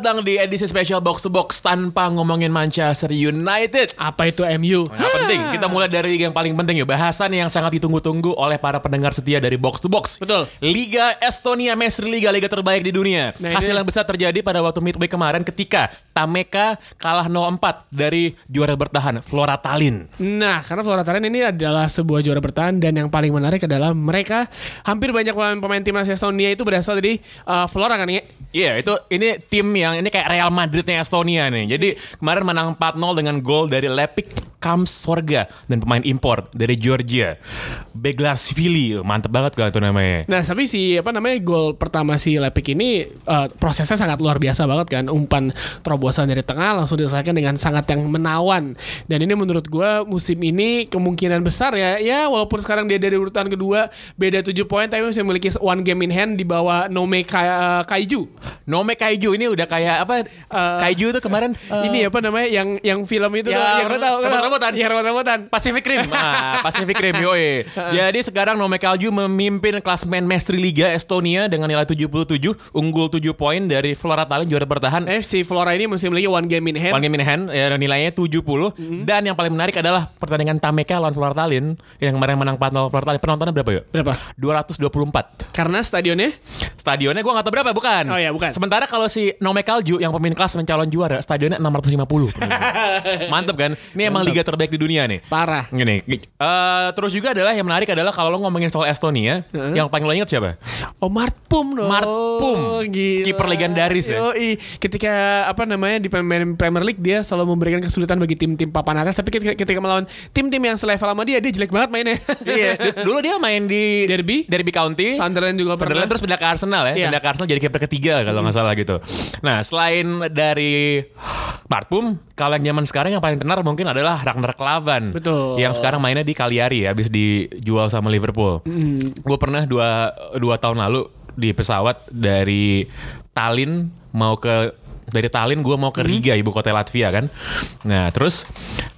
Datang di edisi spesial Box to Box tanpa ngomongin Manchester United. Apa itu MU? Yang penting, kita mulai dari yang paling penting ya. Bahasan yang sangat ditunggu-tunggu oleh para pendengar setia dari Box to Box. Betul. Liga Estonia Mesri Liga, liga terbaik di dunia. Nah, Hasil ini- yang besar terjadi pada waktu midweek kemarin ketika Tameka kalah 0-4 dari juara bertahan Flora Tallinn. Nah, karena Flora Tallinn ini adalah sebuah juara bertahan dan yang paling menarik adalah mereka hampir banyak pemain-pemain timnas Estonia itu berasal dari uh, Flora kan ya? Iya, itu ini tim yang ini kayak Real Madridnya Estonia nih. Jadi kemarin menang 4-0 dengan gol dari Lepik Kamsorga dan pemain impor dari Georgia. Beglarsvili, mantep banget kan itu namanya. Nah, tapi si apa namanya gol pertama si Lepik ini uh, prosesnya sangat luar biasa banget kan. Umpan terobosan dari tengah langsung diselesaikan dengan sangat yang menawan. Dan ini menurut gua musim ini kemungkinan besar ya. Ya walaupun sekarang dia dari urutan kedua beda 7 poin tapi masih memiliki one game in hand di bawah Nome Ka- Kaiju. Nome Kaiju ini udah kayak apa? Kaiju tuh kemarin eh, ini apa namanya yang yang film itu tuh yang yang lo tahu tahu? rebut-rebutan. Yang rebut-rebutan. Pacific Rim, ah, Pacific Rim, yoi. Jadi sekarang Nome Kalju memimpin klasemen Mestri Liga Estonia dengan nilai 77, unggul 7 poin dari Flora Tallinn juara bertahan Eh si Flora ini masih memiliki one game in hand. One game in hand ya, nilainya 70 dan yang paling menarik adalah pertandingan Tameka lawan Flora Tallinn yang kemarin menang 4-0 Flora Tallinn penontonnya berapa yuk? Berapa? 224 Karena stadionnya Stadionnya gue gak tahu berapa bukan Oh, iya, bukan. Sementara kalau si Nome Kalju yang pemimpin kelas mencalon juara Stadionnya 650 Mantep kan Ini emang liga terbaik di dunia nih parah. Gini, eh, terus juga adalah yang menarik adalah kalau lo ngomongin soal Estonia, yang paling lo inget siapa? Oh Mart Pum dong. Mart Pum. Kiper legendaris ya. Yoi. Ketika apa namanya di pemain Premier League dia selalu memberikan kesulitan bagi tim-tim papan atas tapi ketika, ketika melawan tim-tim yang selevel sama dia dia jelek banget mainnya. iya, du- dulu dia main di Derby. Derby County. Sunderland juga pernah. Sunderland terus pindah ke Arsenal ya, Iya. pindah ke Arsenal jadi kiper ketiga kalau nggak salah gitu. Nah selain dari Marpum, kalau yang zaman sekarang yang paling tenar mungkin adalah Ragnar Klavan. Betul. Yang sekarang mainnya di Cagliari ya, habis dijual sama Liverpool. Gue pernah dua dua tahun lalu di pesawat dari Tallinn mau ke dari Tallinn gue mau ke Riga ibu kota Latvia kan. Nah terus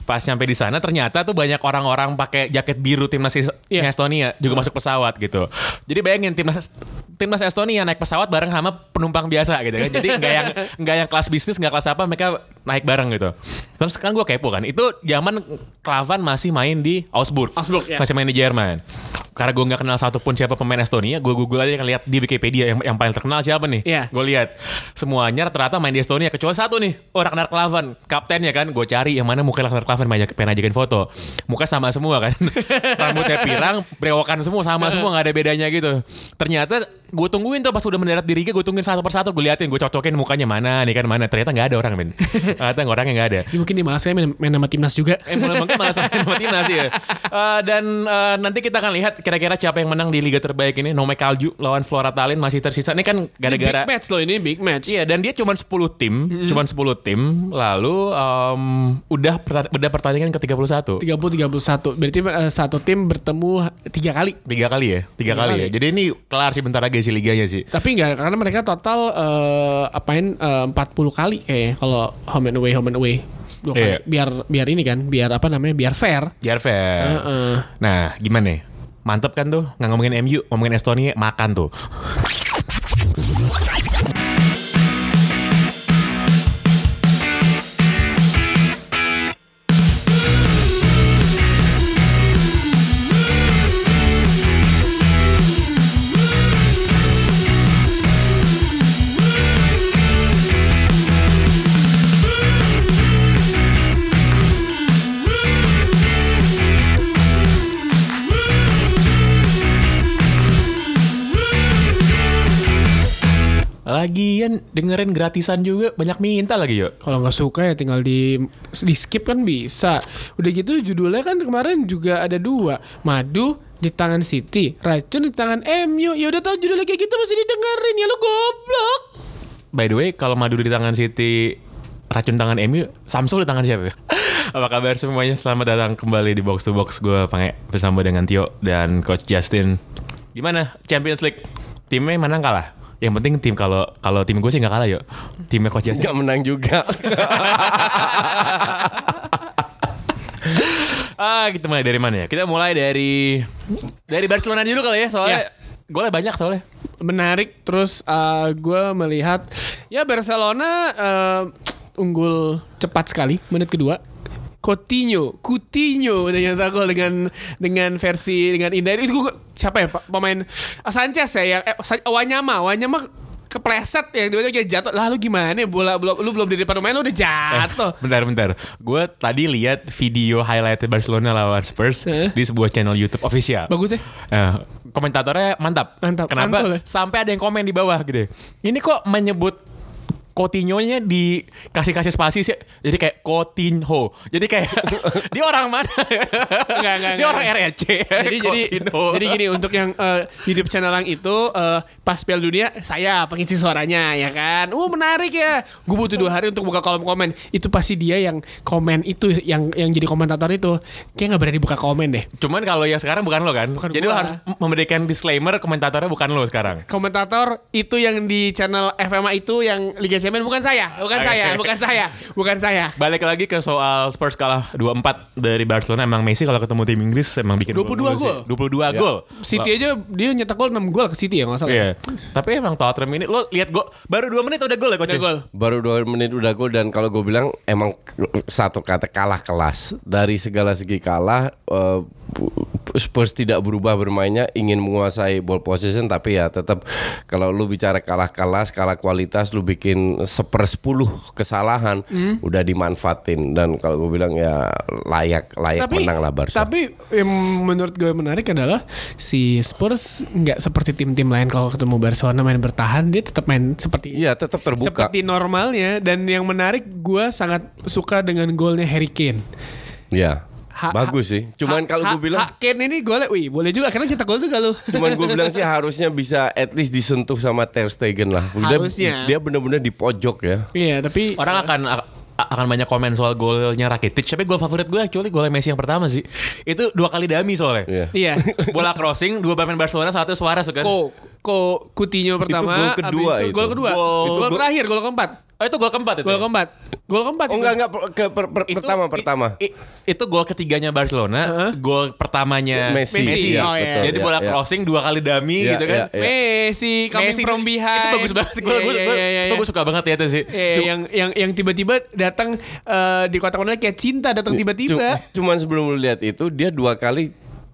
pas nyampe di sana ternyata tuh banyak orang-orang pakai jaket biru timnas Iya. Estonia juga masuk pesawat gitu. Jadi bayangin timnas timnas Estonia naik pesawat bareng sama penumpang biasa gitu kan. Jadi nggak yang nggak yang kelas bisnis nggak kelas apa mereka naik bareng gitu. Terus kan gue kepo kan. Itu zaman Klavan masih main di Augsburg. Augsburg, ya. Masih main di Jerman. Karena gue nggak kenal satupun siapa pemain Estonia, gue google aja kan lihat di Wikipedia yang, yang paling terkenal siapa nih. Iya. Gue lihat semuanya rata-rata main di Estonia kecuali satu nih, oh Ragnar Klavan, kaptennya kan. Gue cari yang mana muka Ragnar Klavan pengen ajak- pengen ajakin foto. Muka sama semua kan. Rambutnya pirang, brewokan semua sama semua nggak ada bedanya gitu. Ternyata gue tungguin tuh pas udah mendarat di Riga, gue tungguin satu persatu, gue liatin, gue cocokin mukanya mana nih kan mana. Ternyata nggak ada orang men. Ternyata orangnya nggak ada. Ya, mungkin dia malas ya main, main nama timnas juga. Eh, mungkin malah sama sama timnas ya. Eh, dan eh, nanti kita akan lihat kira-kira siapa yang menang di liga terbaik ini. Nome Kalju lawan Flora Tallinn masih tersisa. Ini kan gara-gara big match loh ini big match. Iya dan dia cuma 10 tim, cuma 10 tim. Lalu em, udah udah pertandingan ke-31. 30 31. Berarti eh, satu tim bertemu tiga kali. Tiga kali ya, tiga, Tiga kali, kali. ya. Jadi ini kelar sih bentar lagi sih liganya sih. Tapi enggak karena mereka total eh, apain eh, 40 kali eh kalau home and away home and away. Dua kali. Iya. Biar biar ini kan, biar apa namanya? Biar fair. Biar fair. Heeh. Nah, gimana? Mantep kan tuh nggak ngomongin MU, ngomongin Estonia makan tuh. Lagian dengerin gratisan juga banyak minta lagi yuk. Kalau nggak suka ya tinggal di di skip kan bisa. Udah gitu judulnya kan kemarin juga ada dua, madu di tangan City, racun di tangan MU. Ya udah tahu judulnya kayak gitu masih didengerin ya lu goblok. By the way, kalau madu di tangan City, racun tangan MU, Samsul di tangan siapa? ya? Apa kabar semuanya? Selamat datang kembali di Box to Box. Gue Pange bersama dengan Tio dan Coach Justin. Gimana Champions League? Timnya menang kalah? Yang penting tim kalau kalau tim gue sih nggak kalah yuk. Timnya Coach Justin. Nggak menang juga. Ah, kita mulai dari mana ya? Kita mulai dari dari Barcelona dulu kali ya, soalnya Ya. golnya banyak soalnya. Menarik terus gue melihat ya Barcelona eh, unggul cepat sekali menit kedua. Coutinho, Coutinho ternyata gol dengan dengan versi dengan indah itu gua- siapa ya Pak? pemain ah, Sanchez ya yang eh, Wanyama Wanyama kepleset yang tiba-tiba kayak jatuh lah lu gimana ya bola belum lu belum di depan pemain lu udah jatuh Bentar, bentar. Gue tadi lihat video highlight Barcelona lawan Spurs Eh. di sebuah channel YouTube official. bagus ya Eh, komentatornya mantap. Mantap, Kenapa? mantul ya. Sampai ada yang komen di bawah gitu. Ini kok menyebut Coutinho-nya dikasih-kasih spasi sih. Jadi kayak Coutinho. Jadi kayak dia orang mana? Enggak, enggak, dia orang RRC. jadi jadi Coutinho. jadi gini untuk yang eh, YouTube channel yang itu eh, pas Piala Dunia saya pengisi suaranya ya kan. Uh menarik ya. Gue butuh dua hari untuk buka kolom komen. Itu pasti dia yang komen itu yang yang jadi komentator itu. Kayak nggak berani buka komen deh. Cuman kalau yang sekarang bukan lo kan? Bukan Jadi lo harus memberikan disclaimer komentatornya bukan lo sekarang. Komentator itu yang di channel FMA itu yang Liga Champions bukan saya, bukan Oke. saya, bukan saya, bukan saya. Balik lagi ke soal Spurs kalah 2-4 dari Barcelona. Emang Messi kalau ketemu tim Inggris emang bikin 22 mulu sih. gol. 22 gol. City aja dia nyetak gol 6 gol ke City ya nggak salah. Iya. Tapi emang Tottenham ini lo lihat gol baru 2 menit udah gol ya coach. Gol. Baru dua menit udah gol dan kalau gue bilang emang satu kata kalah kelas dari segala segi kalah. eh, Spurs tidak berubah bermainnya ingin menguasai ball possession tapi ya tetap kalau lu bicara kalah kelas kalah kualitas lu bikin sepersepuluh kesalahan udah dimanfaatin dan kalau gue bilang ya layak layak menang lah Barca. Tapi yang menurut gue menarik adalah si Spurs nggak seperti tim-tim lain kalau ketemu Barcelona main bertahan dia tetap main seperti Iya tetap terbuka. seperti normalnya dan yang menarik gue sangat suka dengan golnya Harry Kane. Ya Ha- bagus sih. Cuman Ha- kalau gue bilang ha- Kane ini golnya, wih boleh juga karena cetak gol juga lu. Cuman gue bilang sih harusnya bisa at least disentuh sama Ter Stegen lah. Dia, Harusnya. dia benar-benar di pojok ya. Iya tapi Orang akan akan banyak komen soal golnya Rakitic, tapi gol favorit gue actually golnya Messi yang pertama sih. Itu dua kali dami soalnya. Iya. iya. Bola crossing, dua pemain Barcelona, satu Suarez kan. Ko Ko Coutinho pertama, gol kedua abis itu. gol kedua, Gol- gol, itu gol- terakhir, gol keempat, Oh itu gol keempat itu. gol ya? keempat, gol keempat. Oh itu. enggak enggak per- ke per- per- Itu- pertama i- pertama. i- itu gol ketiganya Barcelona, gol pertamanya Messi. Messi. Iya, Oh, iya. betul, Jadi iya, bola iya. crossing dua kali dami Iya, gitu kan. iya, iya. Messi coming Messi from itu- behind. Itu bagus banget. Gue Iya, iya, iya, iya, itu gue suka banget ya itu sih. Eh, yang yang yang tiba-tiba datang eh, di kotak penalti kayak cinta datang tiba-tiba. Cuman sebelum lu lihat itu dia dua kali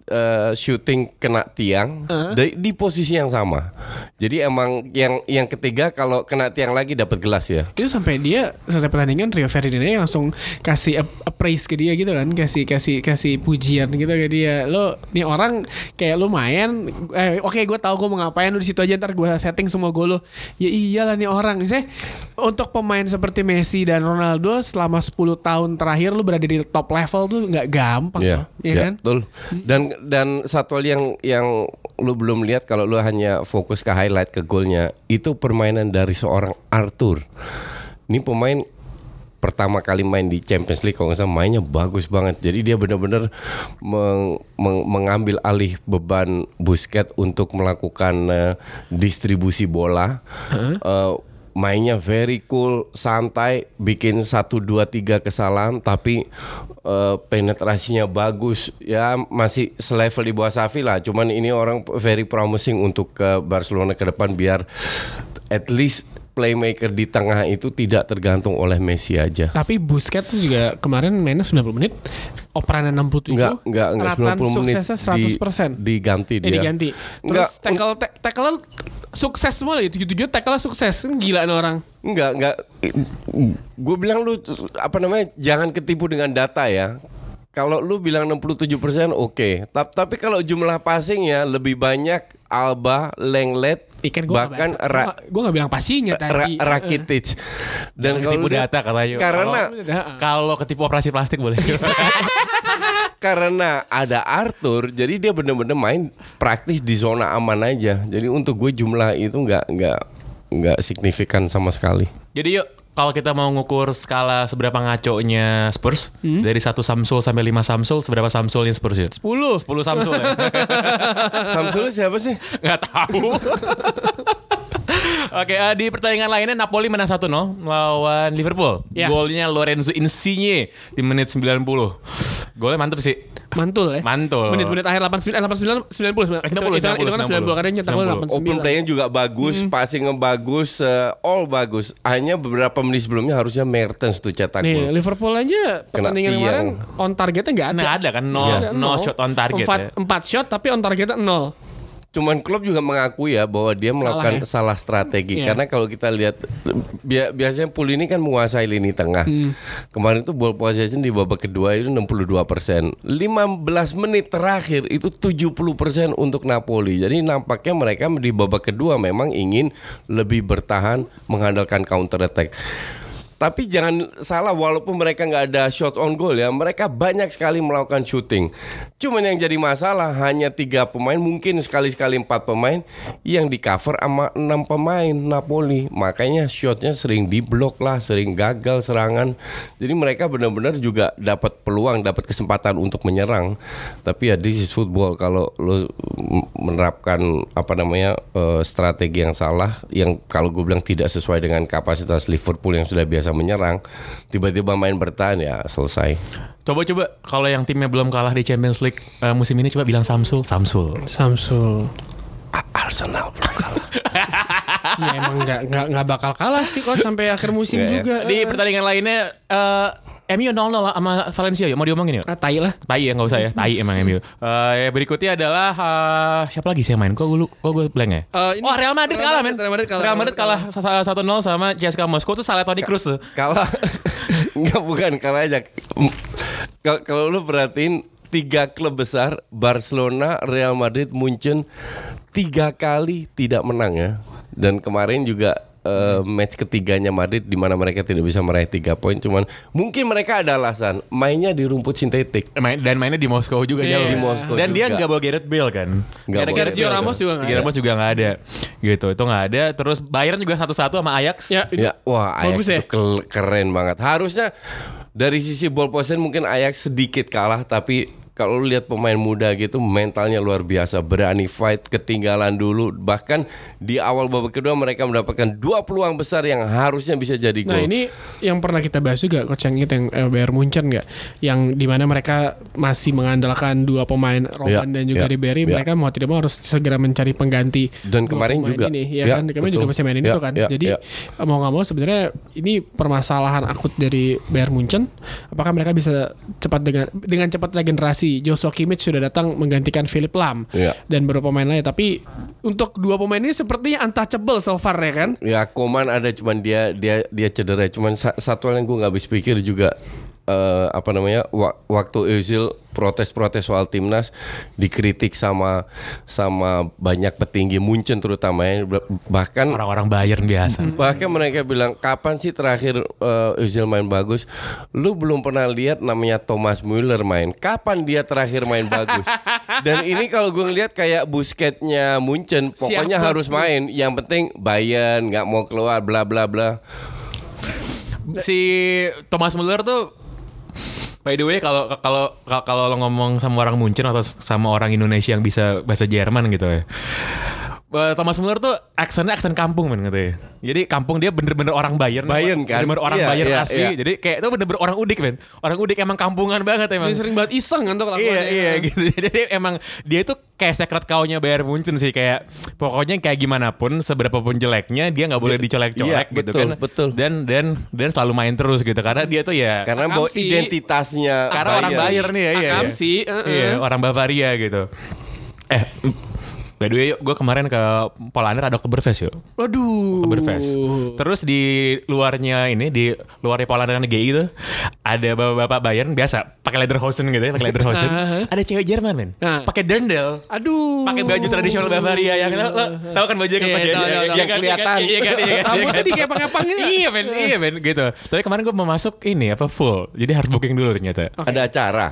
eh, shooting kena tiang dari di posisi yang sama. Jadi emang yang yang ketiga kalau kena tiang lagi dapat gelas ya. Itu sampai dia selesai pertandingan Rio Ferdinand langsung kasih ap- appraise ke dia gitu kan, kasih kasih kasih pujian gitu ke dia. Lo nih orang kayak lo main, eh, oke gue tahu gue mau ngapain lu di situ aja ntar gue setting semua gol lo. Ya iyalah nih orang. Saya untuk pemain seperti Messi dan Ronaldo selama 10 tahun terakhir lu berada di top level tuh nggak gampang loh, ya iya, kan? betul. Dan dan satu hal yang yang lu belum lihat kalau lu hanya fokus ke highlight ke golnya itu permainan dari seorang Arthur. Ini pemain pertama kali main di Champions League kalau nggak salah mainnya bagus banget. Jadi dia benar-benar meng- meng- mengambil alih beban Busquets untuk melakukan eh, distribusi bola. Eh, mainnya very cool, santai, bikin satu dua tiga kesalahan, tapi eh, penetrasinya bagus. Ya masih selevel di bawah Safi lah. Cuman ini orang very promising untuk ke Barcelona ke depan biar at least playmaker di tengah itu tidak tergantung oleh Messi aja. Tapi Busquets juga kemarin mainnya 90 menit, operannya 67. Enggak, enggak, enggak ratan 90 menit suksesnya 100%. di, diganti Eh, dia. diganti. Enggak, Terus tackle ta- tackle sukses semua loh. Tujuh-tujuh tackle sukses. Kan Gila nih orang. Enggak, enggak. Gue bilang lu apa namanya? Jangan ketipu dengan data ya. Kalau lu bilang 67% oke. Ta- Tapi kalau jumlah passing ya lebih banyak Alba, Lenglet, Ikan gue bahkan gak, Ra- gue gak bilang pastinya Ra- tadi. Rakitic. Dan kalau ketipu data katanya. Karena Kalau- Kalau ketipu operasi plastik boleh. karena ada Arthur, jadi dia bener-bener main praktis di zona aman aja. Jadi untuk gue jumlah itu nggak nggak nggak signifikan sama sekali. Jadi yuk kalau kita mau ngukur skala seberapa ngaconya Spurs dari satu Samsul sampai 5 Samsul seberapa Samsulnya Spurs ya? 10 10 Samsul ya. Samsul siapa sih? Gak tahu. Oke, eh, di pertandingan lainnya Napoli menang 1-0 lawan Liverpool. Ya. Golnya Lorenzo Insigne di menit 90. Golnya mantep sih. Mantul ya. Mantul. Menit-menit akhir 89 eh, 89 90 sebenarnya. 90, Itu, itu, kan- itu kan 90 karena nyetak gol 90. 89. Open play-nya juga bagus, Hmm. passingnya bagus, eh, all bagus. Hanya beberapa menit sebelumnya harusnya Mertens tuh cetak Nih, gol. Liverpool aja pertandingan tiang. kemarin on targetnya nggak ada. Nggak ada kan, no, Nggak ada, no shot on target Empat, ya. empat shot tapi on targetnya nol. Cuman klub juga mengakui ya bahwa dia melakukan ya? salah strategi Iya. karena kalau kita lihat bia- biasanya Pul ini kan menguasai lini tengah. Hmm. Kemarin tuh ball possession di babak kedua itu 62%. 15 menit terakhir itu 70% untuk Napoli. Jadi nampaknya mereka di babak kedua memang ingin lebih bertahan mengandalkan counter attack. Tapi jangan salah walaupun mereka nggak ada shot on goal ya mereka banyak sekali melakukan shooting. Cuman yang jadi masalah hanya tiga pemain mungkin sekali-sekali empat pemain yang di cover sama enam pemain Napoli. Makanya shotnya sering diblok lah, sering gagal serangan. Jadi mereka benar-benar juga dapat peluang, dapat kesempatan untuk menyerang. Tapi ya this is football kalau lo menerapkan apa namanya eh, strategi yang salah, yang kalau gue bilang tidak sesuai dengan kapasitas Liverpool yang sudah biasa menyerang, tiba-tiba main bertahan ya selesai. Coba-coba kalau yang timnya belum kalah di Champions League eh, musim ini coba bilang Samsul, Samsul. Samsul. Arsenal belum kalah. ya emang nggak nggak nggak bakal kalah sih kok sampai akhir musim Nggak ya. juga. Di pertandingan lainnya eh MU 0-0 sama Valencia ya. Mau diomongin ya? Ah, tai lah. Tai ya nggak usah ya, tai emang MU. Eh berikutnya adalah eh, siapa lagi sih yang main? Kok gue kok gue blank ya? Eh, ini- oh Real Madrid Real kalah Madrid, men. Real Madrid kalah, Real Real Madrid kalah satu 0 sama CSKA Moskow tuh salah Toni Kroos tuh. kalah nggak bukan kalah aja Kalau- kalau lu perhatiin tiga klub besar Barcelona, Real Madrid, Munchen tiga kali tidak menang ya dan kemarin juga eh, match ketiganya Madrid di mana mereka tidak bisa meraih tiga poin cuman mungkin mereka ada alasan mainnya di rumput sintetik Main, dan mainnya di Moskow juga jauh. Di Moskow dan dia juga. nggak bawa Gareth Bale kan. Nggak ada bawa. Sergio Ramos juga nggak. Ramos juga nggak ada. Gitu, itu nggak ada. Terus Bayern juga satu-satu sama Ajax. Ya, Ya, wah Ajax Bagus ya? itu kel- keren banget. Harusnya dari sisi ball possession mungkin Ajax sedikit kalah tapi kalau lihat pemain muda gitu mentalnya luar biasa, berani fight, ketinggalan dulu. Bahkan di awal babak kedua mereka mendapatkan dua peluang besar yang harusnya bisa jadi gol. Nah ini yang pernah kita bahas juga coach yang itu yang eh, Bayern Munchen nggak, yang di mana mereka masih mengandalkan dua pemain Robben Ya, dan juga ya, Ribery, ya. mereka mau tidak mau harus segera mencari pengganti. Dan kemarin juga. ini, ya, Ya, kan kemarin betul. juga masih main Ya, itu kan. ya, Jadi ya. mau nggak mau sebenarnya ini permasalahan akut dari Bayern Munchen. Apakah mereka bisa cepat dengan dengan cepat regenerasi? Joshua Kimmich sudah datang menggantikan Philip Lam Ya. dan beberapa pemain lain. Tapi untuk dua pemain ini sepertinya untouchable so far ya kan. Ya Koman ada cuman dia dia dia cedera cuman sa- satu hal yang gue nggak habis pikir juga eh, apa namanya wa- waktu Özil protes-protes soal timnas dikritik sama sama banyak petinggi Munchen terutama ya bahkan Orang-orang Bayern biasa. Bahkan mereka bilang kapan sih terakhir uh, Özil main bagus? Lu belum pernah lihat namanya Thomas Müller main. Kapan dia terakhir main bagus? Dan ini kalau gue ngeliat kayak Busquetsnya Munchen, pokoknya Siap, harus main. Yang penting Bayern nggak mau keluar, bla bla bla. si Thomas Muller tuh By the way kalau kalau kalau lo ngomong sama orang Munchen atau sama orang Indonesia yang bisa bahasa Jerman gitu ya. Eh, Thomas Muller tuh aksennya aksen kampung men katanya. Jadi kampung dia bener-bener orang Bayern. Bayern kan? Bener-bener orang Iya, Bayern iya, asli. iya. Jadi kayak itu bener-bener orang udik men. Orang udik emang kampungan banget emang. Dia sering banget iseng kan untuk Iya lakukannya. iya gitu. Jadi emang dia tuh kayak secret kaunya Bayern Munchen sih kayak pokoknya kayak gimana pun seberapa pun jeleknya dia nggak boleh dicolek-colek Iya, gitu betul, kan. betul. Dan dan dan selalu main terus gitu karena dia tuh ya Karena bawa identitasnya karena orang Bayern nih ya iya. Akam iya. sih, uh-uh. Iya, orang Bavaria gitu. Eh By the way, gue kemarin ke Polaner ada Oktoberfest yuk. Waduh. Oktoberfest. Terus di luarnya ini di luarnya Polaner GI itu ada bapak-bapak Bayern biasa pakai lederhosen gitu ya, pakai lederhosen. ada cewek Jerman men, pakai dendel. Aduh. Pakai baju tradisional Bavaria yang lo, lo tahu kan baju yang tahu, tahu. Iya kan, iya kan, iya kan, iya kan, Rambutnya iya kan. dikepang-kepang gitu. Iya men, iya men gitu. Tapi kemarin gue mau masuk ini apa full, jadi harus booking dulu ternyata. Ada acara.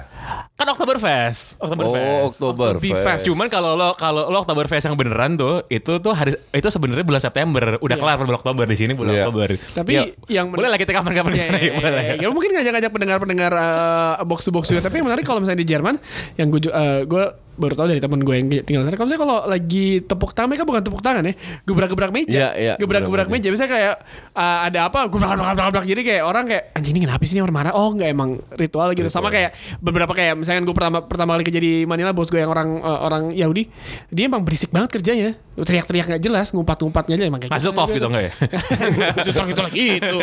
Kan Oktoberfest. Oktoberfest. Oh, Oktober. Oktoberfest. Cuman kalau lo kalau lo Oktoberfest yang beneran tuh itu tuh hari itu sebenarnya bulan September udah kelar bulan Oktober di sini bulan Iya. Oktober. Tapi Ya, yang boleh lah kita kapan-kapan ke Ya, sana ya, ya, boleh. ya, ya. mungkin ngajak-ngajak pendengar-pendengar uh, box to box juga. Tapi yang menarik kalau misalnya di Jerman, yang gue uh, gue baru tahu dari temen gue yang tinggal sana. Kalau misalnya kalau lagi tepuk tangan, mereka bukan tepuk tangan ya, gebrak-gebrak meja, Iya, iya, gebrak-gebrak gebrak meja. Misalnya kayak uh, ada apa, gebrak-gebrak-gebrak jadi kayak orang kayak anjing ini kenapa sih ini orang marah? Oh nggak emang ritual gitu. Sama kayak beberapa kayak misalnya gue pertama pertama kali kerja di Manila, bos gue yang orang uh, orang Yahudi, dia emang berisik banget kerjanya, teriak-teriak nggak jelas, ngumpat-ngumpatnya aja emang kayak Hasil tof gitu enggak ya? Gitu gitu lagi itu.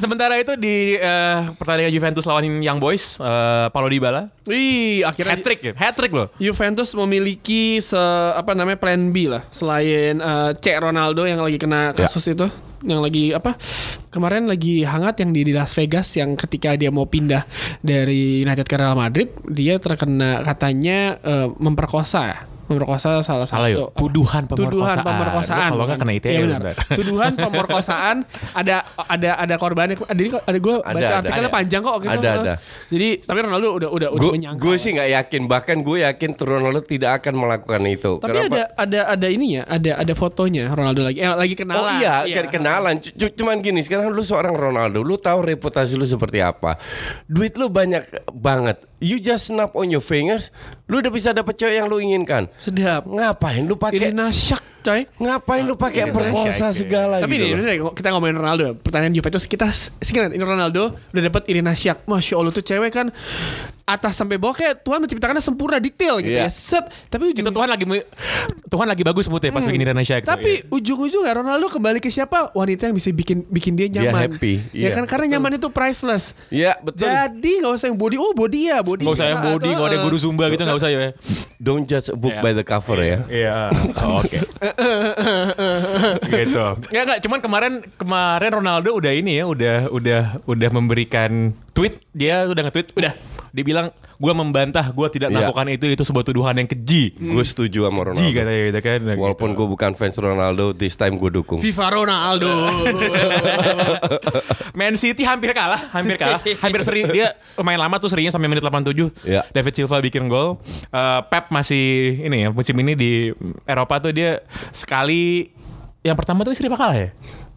Sementara itu di eh, pertandingan Juventus lawan Young Boys, eh, Paulo Dybala Wih, akhirnya hat trick ya, hat trick loh. Juventus memiliki se apa namanya plan B lah selain uh, C Ronaldo yang lagi kena kasus itu yang lagi apa kemarin lagi hangat yang di, di Las Vegas yang ketika dia mau pindah dari United ke Real Madrid dia terkena katanya uh, memperkosa memperkosa salah Salah satu yuk. Tuduhan tuduhan pemerkosaan. pemerkosaan Lu kalau nggak kena ITE Iya, benar. ntar. tuduhan pemerkosaan ada ada ada korbannya ada ini ada gue Ada, baca ada. artikelnya Ada. panjang kok gitu. Ada, ada. jadi tapi Ronaldo udah udah udah Gue menyangkal gue sih nggak yakin bahkan gue yakin Ronaldo tidak akan melakukan itu. Tapi ada ada ada ininya, ada ada fotonya Ronaldo lagi eh, lagi Oh kenalan. iya, ke- kenalan. C- c- Cuman gini, sekarang lu seorang Ronaldo, lu tahu reputasi lu seperti apa. Duit lu banyak banget. You just snap on your fingers, lu udah bisa dapet cewek yang lu inginkan. Sedap. Ngapain lu pakai Irina Shak, coy. ngapain lu pakai perkosa Shayk, ya. segala Tapi gitu. ini loh. Indonesia, kita ngomongin Ronaldo. Pertanyaan Juventus kita ini Ronaldo udah dapat Irina Shak. Masya Allah tuh cewek kan atas sampai bawah kayak Tuhan menciptakannya sempurna detail gitu Iya. ya. Set. Tapi ujung Itu Tuhan lagi Tuhan lagi bagus moodnya pas begini Indonesia gitu. tapi ujung-ujungnya Ronaldo kembali ke siapa? Wanita yang bisa bikin bikin dia Dia nyaman. happy, Ya iya. kan karena nyaman itu priceless. Iya, betul. Jadi nggak usah yang body. Oh body ya, body. Gak usah yang body, gak ada yang guru zumba gitu gak usah ya. Don't judge a book Iya. by the cover ya. Iya. Oh, Oke. gitu. Enggak enggak, cuman kemarin kemarin Ronaldo udah ini ya, udah udah udah memberikan tweet, dia udah nge-tweet, udah dia bilang gua membantah, gua tidak Iya. melakukan itu, itu sebuah tuduhan yang keji. Gue setuju sama Ronaldo. Keji katanya gitu kan. Walaupun gue bukan fans Ronaldo, this time gue dukung. Viva Ronaldo. Man City hampir kalah, hampir kalah, hampir seri dia main lama tuh serinya sampai menit 87. Iya. David Silva bikin gol. Eh, Pep masih ini ya musim ini di Eropa tuh dia sekali yang pertama tuh seri apa kalah ya?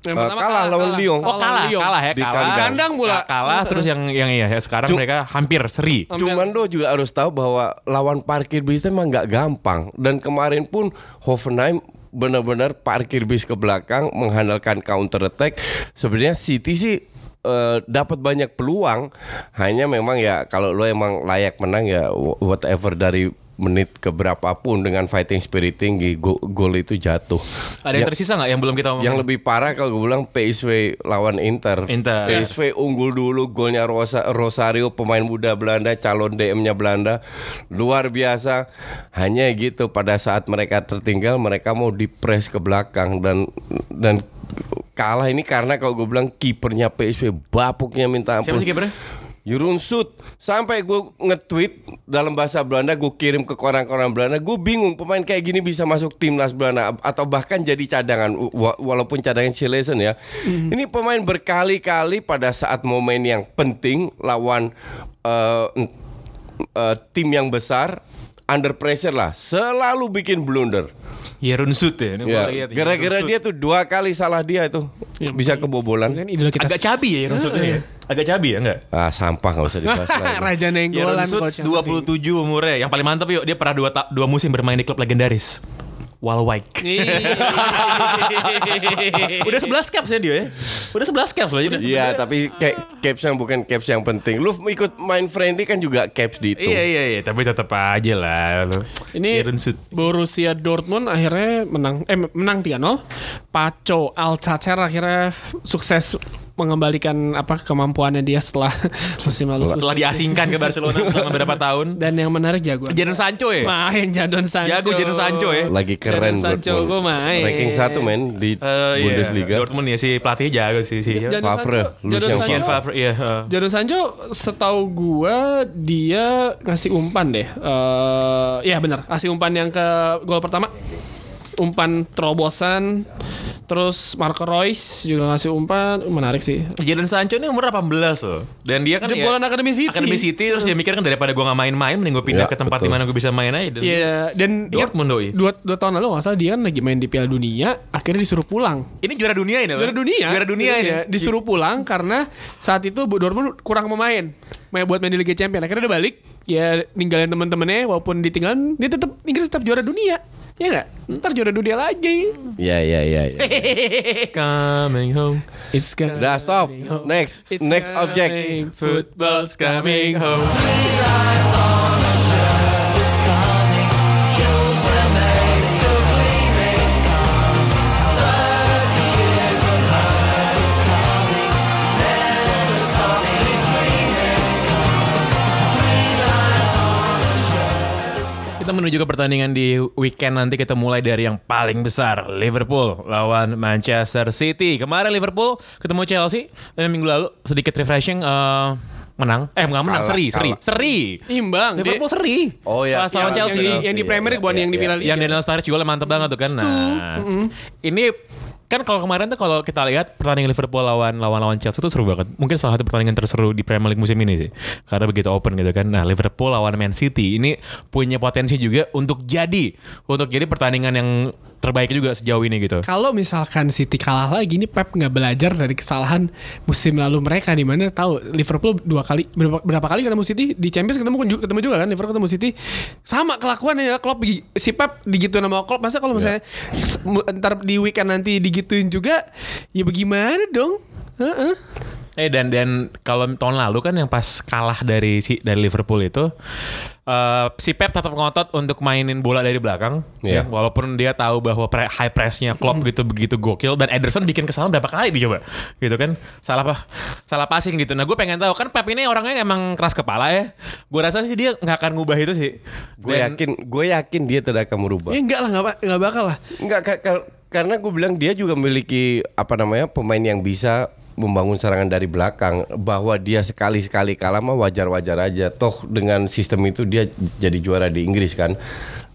Yang Eh, kalah lawan Lyon. Oh kalah, Lyon. kalah ya, Di kalah. kandang. Kandang pula. Kalah terus yang yang iya ya sekarang Cu- mereka hampir seri. Cuman lo juga harus tahu bahwa lawan parkir bis itu emang nggak gampang. Dan kemarin pun Hoffenheim benar-benar parkir bis ke belakang mengandalkan counter attack. Sebenarnya City sih eh, dapat banyak peluang. Hanya memang ya kalau lo emang layak menang ya wh- whatever dari menit ke berapapun dengan fighting spirit tinggi go- gol itu jatuh. Ada yang Ya- tersisa nggak yang belum kita omongin? yang lebih parah kalau gue bilang PSV lawan Inter. Inter. PSV unggul dulu golnya Rosa, Rosario pemain muda Belanda, calon DM-nya Belanda. Luar biasa. Hanya gitu pada saat mereka tertinggal mereka mau dipres ke belakang dan dan kalah ini karena kalau gue bilang kipernya PSV bapuknya minta ampun. Siapa sih kipernya? Jurun Sud. Sampai gue nge-tweet Dalam bahasa Belanda Gue kirim ke koran-koran Belanda Gue bingung Pemain kayak gini bisa masuk timnas Belanda Atau bahkan jadi cadangan wa- Walaupun cadangan Silesen ya. Ini pemain berkali-kali Pada saat momen yang penting Lawan n- eh, Tim yang besar Under pressure lah Selalu bikin blunder ya. Ini Ya, gua lihat, Gara-gara dia tuh Dua kali salah dia itu Bisa kebobolan Kan kita agak cabi ya ini ya. Agak cabi ya enggak? Ah sampah gak usah dibahas lagi Raja Nenggolan coach yang 27 umurnya. Yang paling mantap yuk dia pernah dua, dua musim bermain di klub legendaris. Walwijk. Udah 11 caps ya dia ya. Udah 11 caps loh jadi. Iya, tapi kayak caps yang bukan caps yang penting. Lu ikut main friendly kan juga caps dihitung. Iya iya iya, tapi tetap aja lah. Ini. Borussia Dortmund akhirnya menang eh menang 3-0. Paco Alcacer akhirnya sukses mengembalikan apa kemampuannya dia setelah musim lalu. Setelah diasingkan ke Barcelona selama beberapa tahun. Dan yang menarik jagoan. Jadon Sancho ya. Main Jadon Sancho. Jago Jadon Sancho ya. Lagi keren Jadon Sancho Dortmund. gue main. Ranking satu men di iya. Bundesliga. Dortmund ya si pelatih jago sih si. Jadon Favre, Sancho- Lucien Jadon Lucien Sancho- Favre iya. Jadon Sancho setahu gua dia ngasih umpan deh. Eh ya benar, ngasih umpan yang ke gol pertama. Umpan terobosan Terus Marco Reus juga ngasih umpan, menarik sih. Jadon Sancho ini umur 18 loh. Dan dia kan Jebolan Academy City. Academy City terus dia mikir kan daripada gue gak main-main mending gue pindah Ya, ke tempat betul. di mana gue bisa main aja. Dan Iya, dan ingat Dortmund doi. dua, dua tahun lalu nggak salah dia kan lagi main di Piala Dunia, akhirnya disuruh pulang. Ini juara dunia ini loh. Juara dunia, Juara dunia ini. Disuruh pulang karena saat itu Dortmund kurang pemain, main buat main di Liga Champions. Akhirnya dia balik, ya ninggalin temen-temennya, walaupun ditinggalin, dia tetap Inggris tetap juara dunia. Ya nggak? Ntar juara dunia lagi. Ya ya ya. ya. Coming home. It's gonna Udah stop. home. Next It's next coming, object. Football's coming home. Kita menuju ke pertandingan di weekend nanti kita mulai dari yang paling besar Liverpool lawan Manchester City. Kemarin Liverpool ketemu Chelsea dan minggu lalu sedikit refreshing eh, menang. Eh nggak menang, Kalah, seri, seri, kalah. seri. Imbang. Liverpool Dia- seri. Oh, ya. Pas lawan Yang- Chelsea. yang di, yang di Iya, Premier League iya, bukan yang di iya, Piala yang Liga. Daniel Sturridge juga mantep banget tuh kan. Nah, ini kan kalau kemarin tuh kalau kita lihat pertandingan Liverpool lawan lawan lawan Chelsea itu seru banget. Mungkin salah satu pertandingan terseru di Premier League musim ini sih. Karena begitu open gitu kan. Nah, Liverpool lawan Man City ini punya potensi juga untuk jadi untuk jadi pertandingan yang terbaik juga sejauh ini gitu. Kalau misalkan City kalah lagi, ini Pep nggak belajar dari kesalahan musim lalu mereka di mana tahu Liverpool dua kali berapa, berapa kali ketemu City di Champions ketemu ketemu juga kan Liverpool ketemu City sama kelakuannya ya Klopp si Pep digituin sama Klopp masa kalau misalnya mu- ntar di weekend nanti digituin juga ya bagaimana dong? Heeh. Eh dan dan kalau tahun lalu kan yang pas kalah dari si dari Liverpool itu eh, si Pep tetap ngotot untuk mainin bola dari belakang. Ya Iya. walaupun dia tahu bahwa pre- high pressnya Klopp gitu begitu gokil. Dan Ederson bikin kesalahan berapa kali dicoba? Gitu kan? Salah apa? Salah passing gitu. Nah gue pengen tahu kan Pep ini orangnya emang keras kepala ya. Gue rasa sih dia nggak akan ngubah itu sih. Gue yakin gue yakin dia tidak akan merubah. Ya enggak lah enggak ba- enggak bakal lah. Enggak ka- ka- karena gue bilang dia juga memiliki apa namanya pemain yang bisa membangun serangan dari belakang bahwa dia sekali-sekali kalah mah wajar-wajar aja. Toh dengan sistem itu dia jadi juara di Inggris kan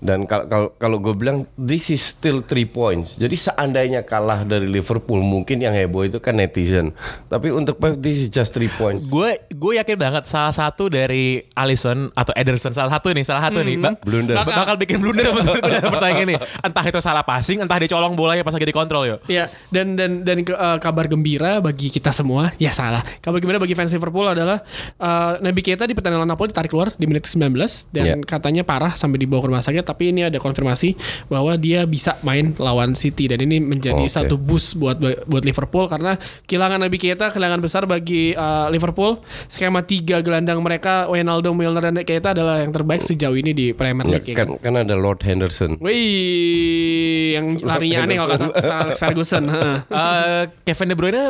dan kalau kalau kalau gue bilang this is still three points. Jadi seandainya kalah dari Liverpool mungkin yang heboh itu kan netizen. Tapi untuk Pep this is just three points. Gue gue yakin banget salah satu dari Alisson atau Ederson salah satu nih salah satu nih ba- Blunder. bakal, bakal bikin blunder betul betul pertandingan ini. Entah itu salah passing entah dia colong bolanya pas lagi dikontrol yo Ya, dan dan dan ke- eh, kabar gembira bagi kita semua, ya salah. Kabar gembira bagi fans Liverpool adalah eh, Naby Keita di pertandingan Napoli ditarik keluar di menit 19 dan Ya. katanya parah sampai dibawa ke rumah sakit, tapi ini ada konfirmasi bahwa dia bisa main lawan City dan ini menjadi Oke. satu boost buat buat Liverpool karena kehilangan Naby Keita kehilangan besar bagi eh, Liverpool. Skema tiga gelandang mereka Wijnaldum, Milner dan Keita adalah yang terbaik sejauh ini di Premier Ya, League. ya kan kan ada Lord Henderson Wih, yang larinya aneh kalau kata Alex Ferguson. heeh. Eh, Kevin De Bruyne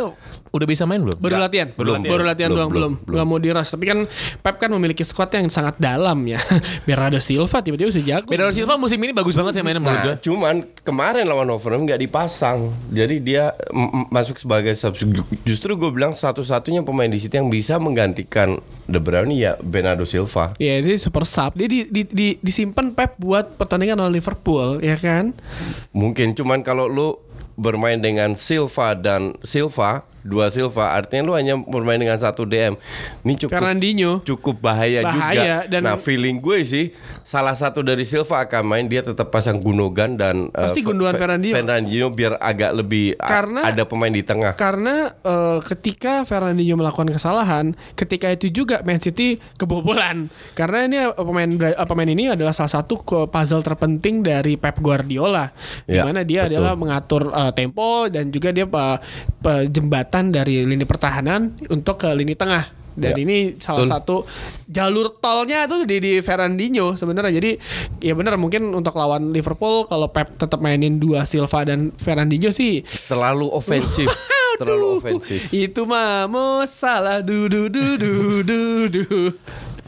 udah bisa main belum? Baru Nggak, latihan, belum, baru latihan belum, doang, belum, belum, belum, mau diras. Tapi kan Pep kan memiliki squad yang sangat dalam ya. Bernardo Silva tiba-tiba bisa jago. Bernardo Silva musim ini bagus banget sih mainnya menurut gue. Nah, cuman kemarin lawan Wolverhampton nggak dipasang, jadi dia masuk sebagai substitute. Justru gue bilang satu-satunya pemain di situ yang bisa menggantikan De Bruyne ya Bernardo Silva. Ya, dia super sub. Dia di, di, di, disimpan Pep buat pertandingan lawan Liverpool, ya kan? Mungkin cuman kalau lu bermain dengan Silva dan Silva, dua Silva, artinya lu hanya bermain dengan satu DM. Ini cukup Fernandinho. cukup bahaya, Bahaya, juga. dan- nah, feeling gue sih salah satu dari Silva akan main dia tetap pasang Gunogan dan eh, Pasti Gundogan Fe- Fernandinho. Fernandinho biar agak lebih Karena- ada pemain di tengah. Karena eh, ketika Fernandinho melakukan kesalahan, ketika itu juga Man City kebobolan. Karena ini eh, pemain pemain ini adalah salah satu puzzle terpenting dari Pep Guardiola, di Ya, mana dia betul. adalah mengatur eh, tempo dan juga dia eh, pe- jembatan dari lini pertahanan untuk ke lini tengah. Dan Ya, ini salah betul. satu jalur tolnya tuh di di Fernandinho sebenarnya. Jadi ya benar mungkin untuk lawan Liverpool kalau Pep tetap mainin dua Silva dan Fernandinho sih terlalu ofensif, terlalu ofensif. itu mah mau salah du du du du du du.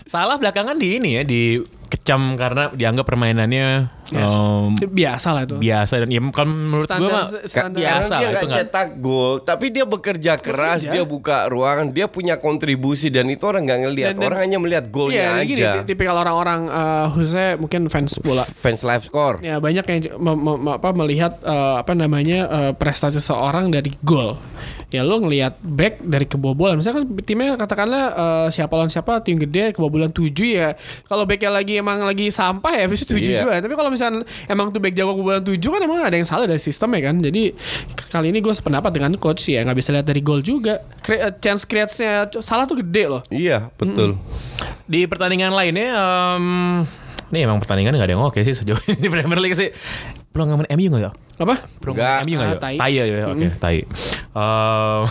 Salah belakangan di ini ya di kecam karena dianggap permainannya Yes. Em, biasa lah itu. biasa dan ya kalau menurut gue Standar- mah standar- Karena biasa dia nggak cetak gol, tapi dia bekerja keras, Bekerja. dia buka ruangan, dia punya kontribusi dan itu orang nggak ngelihat, Dan- dan- orang hanya melihat golnya Iya, gini, aja. ti- tipikal orang-orang eh, khususnya mungkin fans bola. Fans live score. Ya banyak yang me- me- apa, melihat eh, apa namanya eh, prestasi seorang dari gol. Ya lo ngelihat back dari kebobolan. Misalkan timnya katakanlah eh, siapa lawan siapa tim gede kebobolan 7 ya. Kalau backnya lagi emang lagi sampah ya bisa 7 Iya. juga. Tapi kalau misalnya emang tuh back jago kebobolan 7 kan emang ada yang salah dari sistemnya kan. Jadi kali ini gue sependapat dengan coach ya nggak bisa lihat dari gol juga. Cre- eh, chance createsnya salah tuh gede loh. Iya, betul. Di pertandingan lainnya, em, nih emang pertandingan nggak ada yang oke sih sejauh ini di Premier League sih. Belum ngomongin MU nggak ya? Apa? Belum Nggak. ngomongin MU nggak Ah, ya? tai. Tai ya, ya, oke, tai. Em,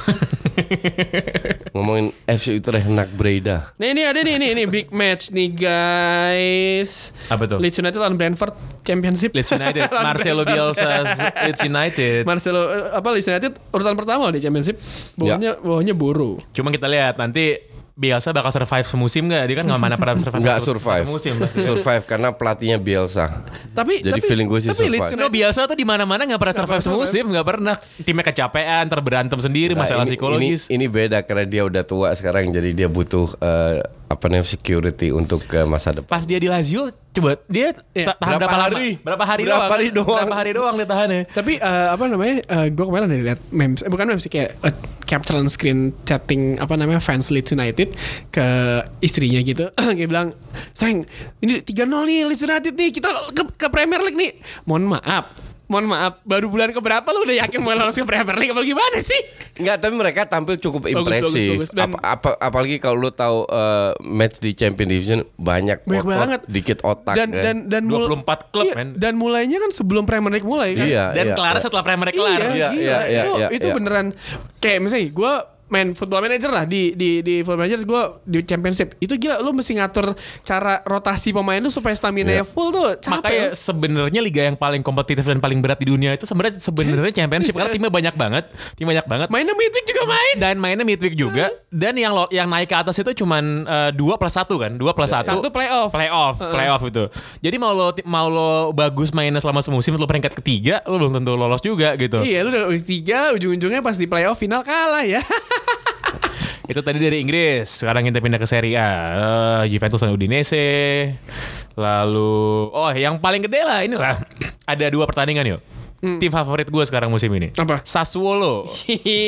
Ngomongin FC Utrecht nak Breda. Nih ini ada nih nih nih big match nih guys. Apa tuh? Leeds United lawan Brentford Championship. Leeds United, Marcelo. Bielsa's Leeds United. Marcelo eh, apa Leeds United urutan pertama di Championship. Bawahnya Ya. bawahnya buru. Cuma kita lihat nanti Bielsa bakal survive semusim nggak? Dia kan nggak mana pernah survive Nggak survive. musim. survive karena pelatihnya Bielsa. Tapi Jadi tapi, feeling gue sih tapi survive. No, United Bielsa tuh di mana-mana nggak pernah survive pernah semusim, nggak pernah. Timnya kecapean, terberantem sendiri, Nah, masalah ini- psikologis. Ini, ini beda karena dia udah tua sekarang jadi dia butuh eh, apa namanya security untuk ke masa depan. Pas dia di Lazio, coba dia ta- tahan Berapa berapa, lama? hari? Berapa hari Berapa doang? hari doang? Berapa hari doang dia tahannya? Tapi eh, apa namanya? gue kemarin ada lihat memes, eh, bukan memes sih kayak eh, capture on screen chatting apa namanya fans Leeds United ke istrinya gitu. Dia bilang, "Sayang, ini 3-0 nih Leeds United nih. Kita ke, ke Premier League nih." Mohon maaf. Mohon maaf, baru bulan keberapa lu udah yakin mau lolos ke Premier League apa gimana sih? Enggak, tapi mereka tampil cukup Bagus, impresif. bagus, bagus. Dan- Apa, apa, apalagi kalau lu tahu eh, match di Champion Division banyak, Banyak otot, banget. dikit otak Dan kan. dan dan mul- 24 klub, Iya, men. Dan mulainya kan sebelum Premier League mulai kan. Iya, Dan iya, kelar iya. setelah Premier League kelar. Iya, Iya, iya, iya, itu iya, itu iya. beneran kayak misalnya gue main football manager lah. Di di di football manager gue di championship. Itu gila lu mesti ngatur cara rotasi pemain lu supaya stamina Iya. full tuh capek. Makanya sebenarnya liga yang paling kompetitif dan paling berat di dunia itu sebenarnya sebenarnya championship. Karena timnya banyak banget, tim banyak banget. mainnya midweek juga main. Dan mainnya midweek juga. Dan yang lo, yang naik ke atas itu cuman eh, dua plus satu kan, dua plus satu. satu playoff. Playoff, playoff itu. Jadi mau lo mau lo bagus mainnya selama semusim lo peringkat ketiga, lo belum tentu lolos juga gitu. iya lu udah week tiga ujung-ujungnya pas di playoff final kalah ya Itu tadi dari Inggris. Sekarang kita pindah ke Serie A. Eh, Juventus dan Udinese. Lalu oh yang paling gede lah inilah. Ada dua pertandingan yuk. Tim favorit gue sekarang musim ini. Apa? Sassuolo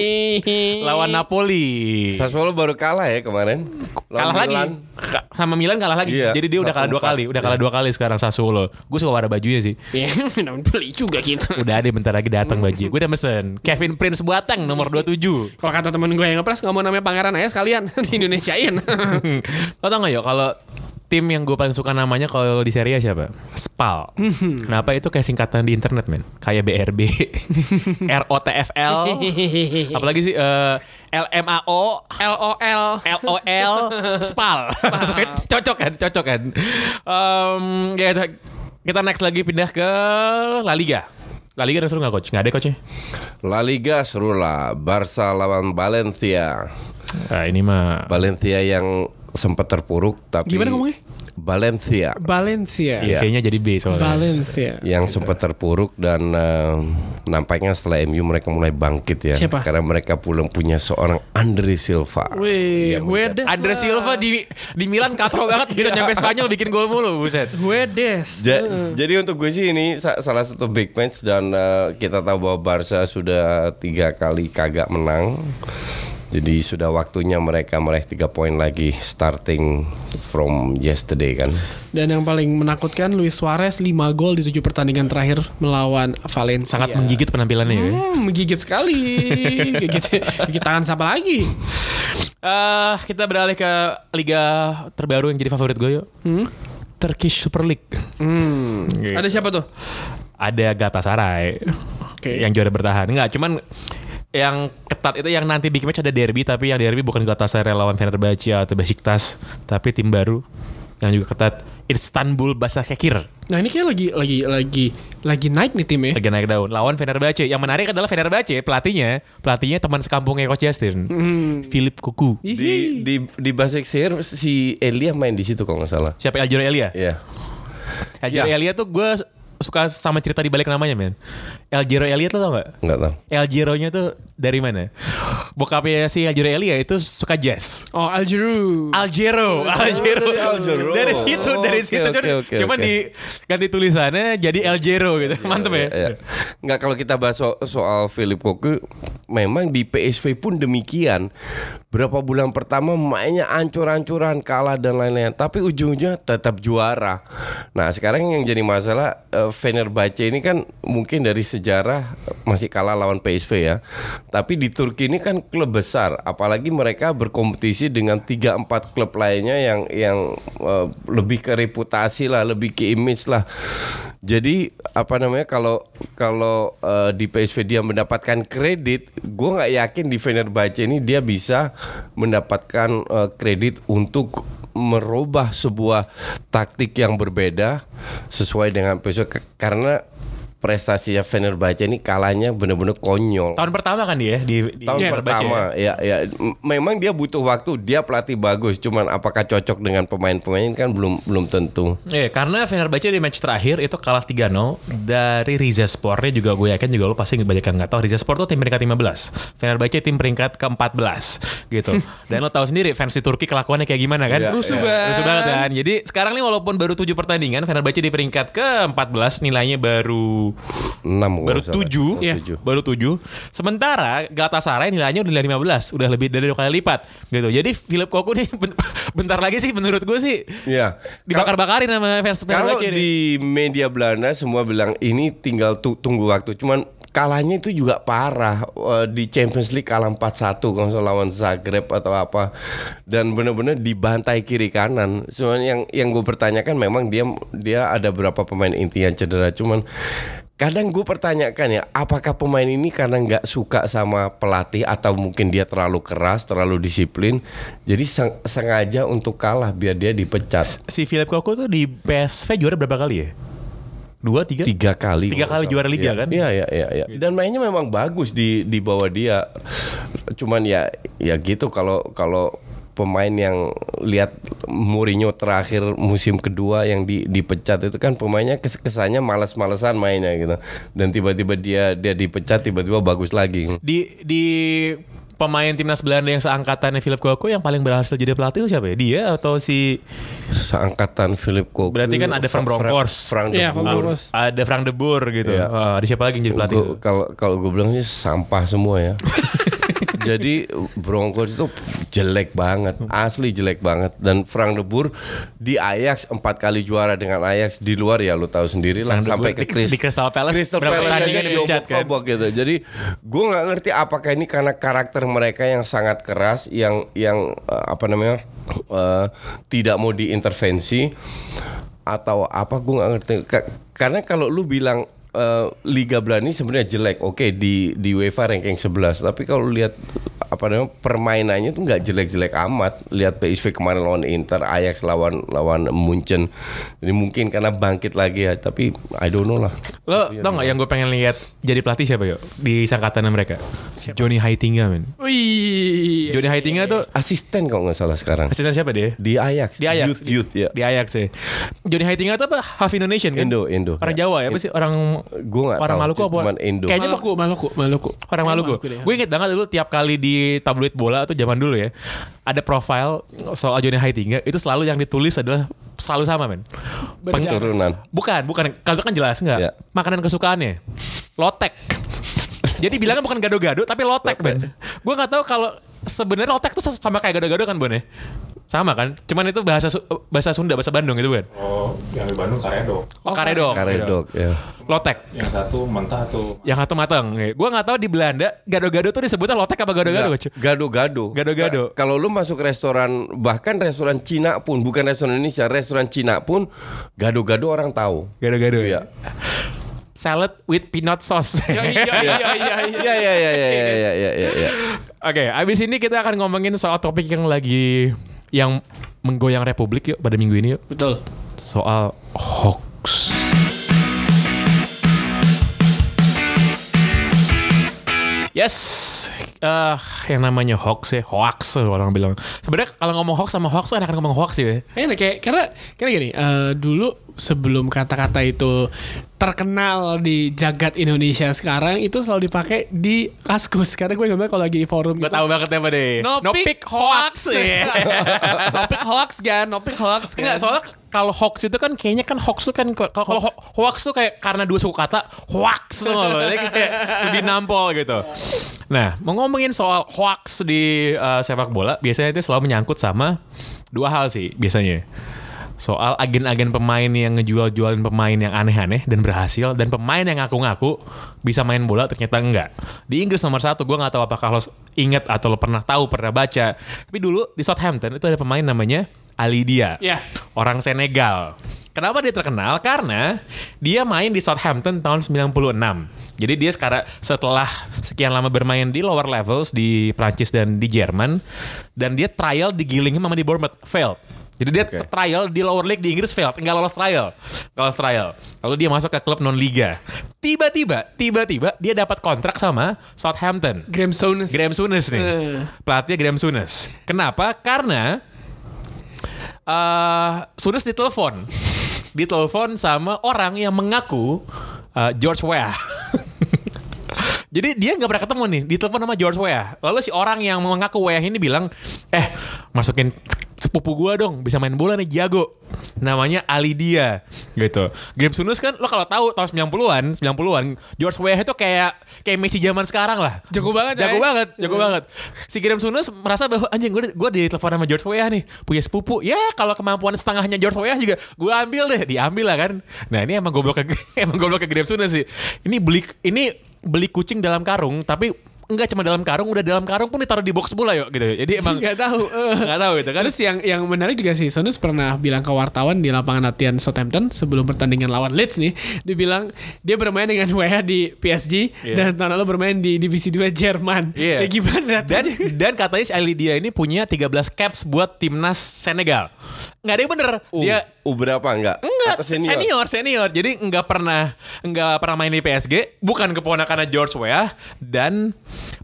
lawan Napoli. Sassuolo baru kalah ya kemarin. kalah Lawan lagi Milan. Ka- sama Milan kalah lagi. Iya, Jadi dia udah kalah dua 1-4. kali, udah kalah dua kali sekarang Sassuolo. Gue suka warna bajunya sih. ya namun beli juga gitu Udah ada bentar lagi datang baju. Gue udah mesen Kevin Prince Boateng nomor 27. kalau kata temen gue yang ngepres nggak mau namanya pangeran aja sekalian di Indonesiain Lo tau gak ya kalau tim yang gue paling suka namanya kalau di Serie A siapa? Spal. Kenapa itu kayak singkatan di internet men? Kayak BRB, ROTFL, apalagi sih eh, LMAO, LOL LOL, Spal. cocok kan? Cocok kan? Em, ya kita- kita next lagi pindah ke La Liga. La Liga ada seru gak coach? Gak ada coachnya? La Liga seru lah. Barca lawan Valencia. Nah, ini mah Valencia yang sempat terpuruk tapi Gimana ngomongnya? Valencia Valencia Iya. kayaknya jadi B soalnya. Valencia yang sempat terpuruk dan eh, nampaknya setelah MU mereka mulai bangkit ya Siapa? karena mereka pulang punya seorang Andre Silva. Wih, Wedes Andre. Silva di di Milan katro banget gitu nyampe Spanyol bikin gol mulu buset. Wedes Ja- Jadi untuk gue sih ini sa- salah satu big match dan eh, kita tahu bahwa Barca sudah tiga kali kagak menang. Jadi sudah waktunya mereka meraih tiga poin lagi starting from yesterday kan. Dan yang paling menakutkan Luis Suarez 5 gol di 7 pertandingan terakhir melawan Valencia. Sangat menggigit penampilannya ya. Hmm, menggigit sekali. gigit, gigit tangan siapa lagi? Eh, kita beralih ke liga terbaru yang jadi favorit gue yuk. Turkish Super League. Hmm. Gitu. Ada siapa tuh? Ada Galatasaray Oke. yang juara bertahan. Enggak, cuman yang ketat itu yang nanti big match ada derby tapi yang derby bukan Galatasaray lawan Fenerbahce atau Besiktas tapi tim baru yang juga ketat Istanbul Başakşehir Nah ini kayak lagi lagi lagi lagi naik nih timnya. lagi naik daun lawan Fenerbahce. Yang menarik adalah Fenerbahce pelatihnya pelatihnya teman sekampungnya Coach Justin, Philip Kuku. Di di di Basaksehir si Elia main di situ kalau nggak salah. Siapa Aljuro Elia? Iya. Aljuro Ya. Elia tuh gue suka sama cerita di balik namanya men. El Giro Elliot lo tau gak? Nggak tahu. El Giro-nya tuh dari mana? Bokapnya si El Giro Elliot itu suka jazz. Oh Algeru. Aljero, Aljero. dari Aljero. Dari situ, dari Oke, situ. oke, Cuman- oke, Cuman oke. di ganti tulisannya jadi Aljero gitu. Mantep ya. Iya, iya. Nggak kalau kita bahas so- soal Philip Koku, memang di PSV pun demikian. Berapa bulan pertama mainnya ancur-ancuran, kalah dan lain-lain. Tapi ujungnya tetap juara. Nah sekarang yang jadi masalah eh, Fenerbahce ini kan mungkin dari sejarah masih kalah lawan PSV ya. Tapi di Turki ini kan klub besar, apalagi mereka berkompetisi dengan 3-4 klub lainnya yang yang eh, lebih ke reputasi lah, lebih ke image lah. Jadi apa namanya kalau kalau eh, di PSV dia mendapatkan kredit, gue nggak yakin di Fenerbahce ini dia bisa mendapatkan eh, kredit untuk merubah sebuah taktik yang berbeda sesuai dengan PSV karena prestasinya Fenerbahce ini kalahnya benar-benar konyol. Tahun pertama kan dia di, di Tahun Fenerbahce pertama ya ya M- memang dia butuh waktu dia pelatih bagus cuman apakah cocok dengan pemain-pemain kan belum belum tentu Iya, karena Fenerbahce di match terakhir itu kalah 3-0 dari Rizespor. Ini juga gue yakin juga lo pasti banyak yang nggak tahu. Rizespor tuh tim peringkat 15. Fenerbahce tim peringkat ke-14 gitu. Dan lo tahu sendiri fans di Turki kelakuannya kayak gimana kan? Iya, Rusuh banget. Rusuh banget kan. Jadi sekarang nih walaupun baru 7 pertandingan, Fenerbahce di peringkat ke-14 nilainya baru 6 kalau baru nggak salah. 7, tujuh. baru 7. Sementara Galatasaray nilainya udah nilai 15, udah lebih dari dua kali lipat gitu. Jadi Philip Koku nih ben- bentar lagi sih menurut gue sih Iya. dibakar-bakarin sama fans Kalau di media Belanda semua bilang ini tinggal tu- tunggu waktu. Cuman kalahnya itu juga parah Eh, di Champions League kalah 4-1 kalau lawan Zagreb atau apa dan benar-benar dibantai kiri kanan. Soalnya yang yang gue pertanyakan memang dia dia ada berapa pemain inti yang cedera cuman kadang gue pertanyakan ya apakah pemain ini karena nggak suka sama pelatih atau mungkin dia terlalu keras terlalu disiplin jadi seng- sengaja untuk kalah biar dia dipecat si Philip Koku tuh di PSV juara berapa kali ya? Dua, tiga? tiga kali Tiga kali juara liga Iya, kan? iya iya iya iya. dan mainnya memang bagus di di bawah dia cuman ya ya gitu kalau kalau pemain yang lihat Mourinho terakhir musim kedua yang di, dipecat itu kan pemainnya kes kesannya malas-malesan mainnya gitu dan tiba-tiba dia dia dipecat tiba-tiba bagus lagi Di di pemain timnas Belanda yang seangkatannya Philip Koku yang paling berhasil jadi pelatih itu siapa ya? Dia atau si seangkatan Philip Koku Berarti kan ada. Frank de Iya, Van Boer. Bronckhorst. ada Frank de Boer gitu. Iya. Ah, ada siapa lagi yang jadi pelatih? Gua- Kalau kalau gue bilang sih sampah semua ya. Jadi Broncos itu jelek banget, asli jelek banget. Dan Frank de Boer di Ajax empat kali juara dengan Ajax di luar ya lu tahu sendiri lah sampai ke Chris, di Crystal Palace Crystal Palace aja dipecat, kan? gitu. Jadi gue nggak ngerti apakah ini karena karakter mereka yang sangat keras, yang yang eh, apa namanya eh, tidak mau diintervensi atau apa gue nggak ngerti Ka- karena kalau lu bilang eh, Liga Belanda ini sebenarnya jelek oke di di UEFA ranking 11 tapi kalau lihat apa namanya permainannya tuh nggak jelek-jelek amat lihat PSV kemarin lawan Inter Ajax lawan lawan Munchen jadi mungkin karena bangkit lagi ya tapi I don't know lah Lo tau gak yang gue pengen lihat jadi pelatih siapa yuk di sangkatan mereka? Johnny Heitinga men. Wih. Johnny Heitinga tuh asisten kalau nggak salah sekarang asisten siapa dia? di Ajax Di Ajax. youth youth ya Di Ajax ya. Johnny Heitinga tuh apa? Half Indonesian kan? Indo Indo Orang Jawa ya? Apa sih? Orang Gue nggak orang tahu, Maluku apa? cuman Indo. Kayaknya Maluku, Maluku, Maluku. Orang Maluku. deh. Gue inget banget dulu tiap kali di tabloid bola atau zaman dulu ya, ada profile soal Johnny Heitinga itu selalu yang ditulis adalah selalu sama men. Keturunan. bukan, bukan. Kalau itu kan jelas nggak. Ya. Makanan kesukaannya, lotek. Jadi bilangnya bukan gado-gado tapi lotek men. Gue nggak tahu kalau sebenarnya lotek tuh sama kayak gado-gado kan Bon ya? Sama kan? Cuman itu bahasa bahasa Sunda, bahasa Bandung itu kan. Oh, yang di Bandung karedok. Oh, karedok. Karedok ya Lotek. Yang satu mentah tuh Yang satu matang. Gue nggak tahu di Belanda gado-gado tuh disebutnya lotek apa gado-gado. Gado-gado. Gado-gado. Ka- Kalau lu masuk restoran bahkan restoran Cina pun bukan restoran Indonesia, restoran Cina pun gado-gado orang tahu. Gado-gado Iya. ya. Salad with peanut sauce. Iya, iya, iya, iya, iya. Iya iya iya iya iya iya iya iya. iya. Oke, abis ini kita akan ngomongin soal topik yang lagi yang menggoyang Republik yuk pada minggu ini yuk. Betul. Soal hoax. Yes, eh yang namanya hoax ya, hoax orang bilang. Sebenarnya kalau ngomong hoax sama hoax enakan ngomong hoax sih ya. Enak kayak karena karena gini, eh, dulu sebelum kata-kata itu terkenal di jagat Indonesia sekarang itu selalu dipakai di Kaskus karena gue nggak kalau lagi di forum Gue gitu. tahu banget apa deh. No, pick hoax. Iya. no pick hoax kan, no pick hoax kan. Enggak, soalnya kalau hoax itu kan kayaknya kan hoax tuh kan kalau ho- hoax tuh kayak karena dua suku kata hoax tuh loh. Kayak lebih nampol gitu. Nah, mau ngomongin soal hoax di uh, sepak bola, biasanya itu selalu menyangkut sama dua hal sih biasanya. Soal agen-agen pemain yang ngejual-jualin pemain yang aneh-aneh dan berhasil dan pemain yang ngaku-ngaku bisa main bola ternyata enggak. Di Inggris nomor satu gue nggak tahu apakah lo inget atau lo pernah tahu pernah baca. Tapi dulu di Southampton itu ada pemain namanya Ali Dia Iya. orang Senegal. Kenapa dia terkenal? Karena dia main di Southampton tahun 96. Jadi dia sekarang setelah sekian lama bermain di lower levels di Prancis dan di Jerman dan dia trial di Gillingham sama di Bournemouth failed. Jadi dia Oke. trial di lower league di Inggris failed, nggak lolos trial. Nggak lolos trial. Lalu dia masuk ke klub non liga. Tiba-tiba, tiba-tiba dia dapat kontrak sama Southampton. Graham Souness. Graham Souness nih. Eh. Pelatih Graham Souness. Kenapa? Karena eh Souness ditelepon. ditelepon sama orang yang mengaku eh, George Weah. Jadi dia nggak pernah ketemu nih, ditelepon sama George Weah. Lalu si orang yang mengaku Weah ini bilang, eh masukin sepupu gua dong, bisa main bola nih jago. Namanya Ali Dia gitu. Graham Souness kan lo kalau tahu tahun 90-an, 90-an George Weah itu kayak kayak Messi zaman sekarang lah. Jago banget, Jago ya. banget, jago banget. Si Graham Souness merasa bahwa anjing gue gue ditelepon sama George Weah nih, punya sepupu. Ya kalau kemampuan setengahnya George Weah juga gue ambil deh, diambil lah kan. Nah ini emang goblok ke emang goblok ke Graham Souness sih. Ini beli ini beli kucing dalam karung tapi enggak cuma dalam karung, udah dalam karung pun ditaruh di box bola yuk gitu. Jadi emang Nggak tahu. eh. nggak tahu gitu kan. Terus yang yang menarik juga sih Sonus pernah bilang ke wartawan di lapangan latihan Southampton sebelum pertandingan lawan Leeds nih, dia bilang dia bermain dengan WH di PSG Iya. dan tahun lalu bermain di divisi 2 Jerman. Iya. Ya gimana Dan dan katanya Ali dia ini punya 13 caps buat timnas Senegal. Nggak ada yang bener. Uh, Dia uh, berapa enggak? Enggak, Atau senior? senior. senior, Jadi enggak pernah enggak pernah main di PSG, bukan keponakannya George Weah dan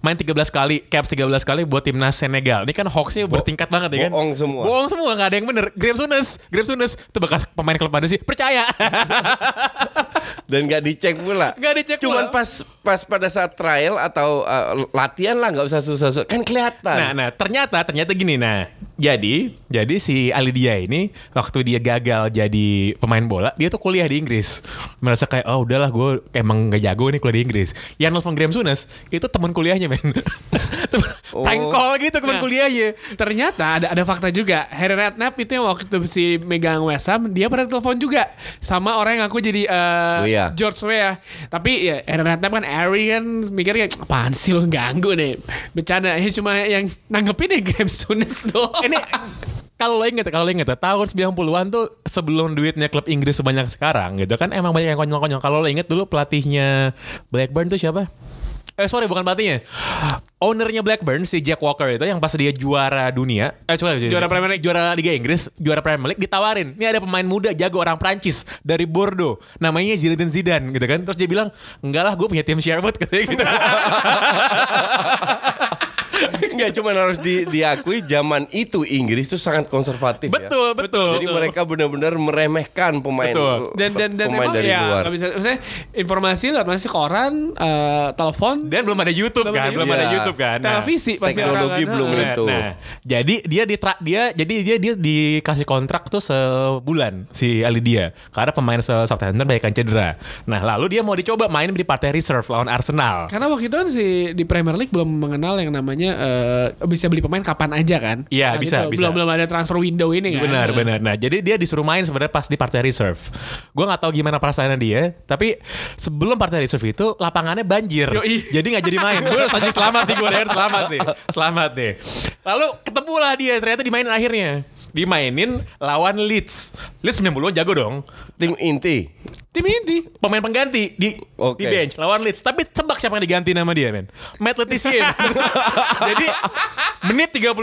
main 13 kali, caps 13 kali buat timnas Senegal. Ini kan hoaxnya bertingkat banget ya kan. bohong semua. Bohong semua, enggak ada yang bener. Graham Souness, Graham Souness itu bekas pemain klub mana sih? Percaya. Dan nggak dicek pula. Nggak dicek Cuman pula. pas pas pada saat trial atau uh, latihan lah nggak usah susah-susah. Kan kelihatan. Nah, nah ternyata ternyata gini nah. Jadi, jadi si Ali Dia ini waktu dia gagal jadi pemain bola, dia tuh kuliah di Inggris. Merasa kayak oh udahlah gue emang gak jago nih kuliah di Inggris. Yang nelfon Graham Souness itu teman kuliahnya men. Oh. Prank call gitu teman Nah. kuliahnya. Ternyata ada ada fakta juga. Harry Redknapp itu yang waktu itu si megang West Ham, dia pernah telepon juga sama orang yang aku jadi eh, Weah. George Weah. Tapi ya Harry Redknapp kan Harry kan mikirnya apaan sih lo ganggu nih. Bercanda ya cuma yang nanggepin ya Graham Souness doang. Ini kalau lo inget, kalau lo inget tahun 90-an tuh sebelum duitnya klub Inggris sebanyak sekarang gitu kan emang banyak yang konyol-konyol. Kalau lo inget dulu pelatihnya Blackburn tuh siapa? Eh sorry bukan pelatihnya Ownernya Blackburn si Jack Walker itu Yang pas dia juara dunia Eh coba Juara Premier League. Juara Liga Inggris Juara Premier League Ditawarin Ini ada pemain muda jago orang Prancis Dari Bordeaux Namanya Zinedine Zidane gitu kan Terus dia bilang Enggak lah gue punya tim Sherwood Katanya gitu Nggak cuma harus di, diakui zaman itu Inggris itu sangat konservatif ya. Betul betul Jadi mereka benar-benar meremehkan pemain Betul. dan dan dan pemain memang dari ya luar. bisa maksudnya informasi lewat masih koran eh, telepon Dan belum ada YouTube Belum kan ada Belum ada YouTube. YouTube kan Nah, televisi pasti teknologi orang belum Nah, itu. Nah, jadi dia ditra dia jadi dia dia dikasih kontrak tuh sebulan si Ali dia karena pemain se- Southampton banyak yang cedera. Nah, lalu dia mau dicoba main di partai reserve lawan Arsenal. Karena waktu itu kan si di Premier League belum mengenal yang namanya eh, bisa beli pemain kapan aja kan? Iya, Kan bisa, itu. bisa. Belum belum ada transfer window ini kan? Benar, benar. Nah, jadi dia disuruh main sebenarnya pas di partai reserve. Gue nggak tahu gimana perasaannya dia, tapi sebelum partai reserve itu lapangannya banjir. Yoi. Jadi nggak jadi main. Gue anjing selamat nih gue selamat nih. Selamat nih. Lalu ketemulah dia ternyata dimainin akhirnya. Dimainin lawan Leeds. Leeds 90-an jago dong. Tim inti. Tim inti. pemain pengganti di Oke. di bench lawan Leeds. Tapi tebak siapa yang diganti nama dia, men? Matt Letizier. Jadi menit 32,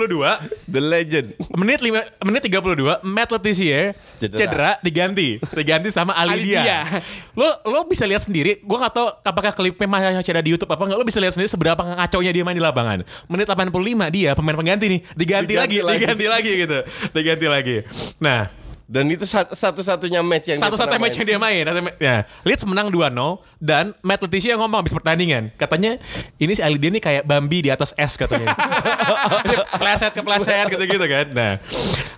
The legend. menit 5 menit 32 Matt Letizier Cedera. cedera, diganti. Diganti sama Ali, Ali Dia. Dia. Lo lo bisa lihat sendiri, gua gak tahu apakah klipnya masih ada di YouTube apa enggak, lo bisa lihat sendiri seberapa ngaconya dia main di lapangan. Menit 85 dia pemain pengganti nih, diganti, Diganti lagi, lagi. diganti lagi gitu. Diganti lagi. Nah, Dan itu sat- satu-satunya match yang dia Satu-satu pernah match main. yang dia main. Ya, Leeds menang 2-0 dan Matt Letitia ngomong habis pertandingan. Katanya ini si Ali dia nih kayak Bambi di atas es katanya. kepleset kepleset gitu-gitu kan. Nah,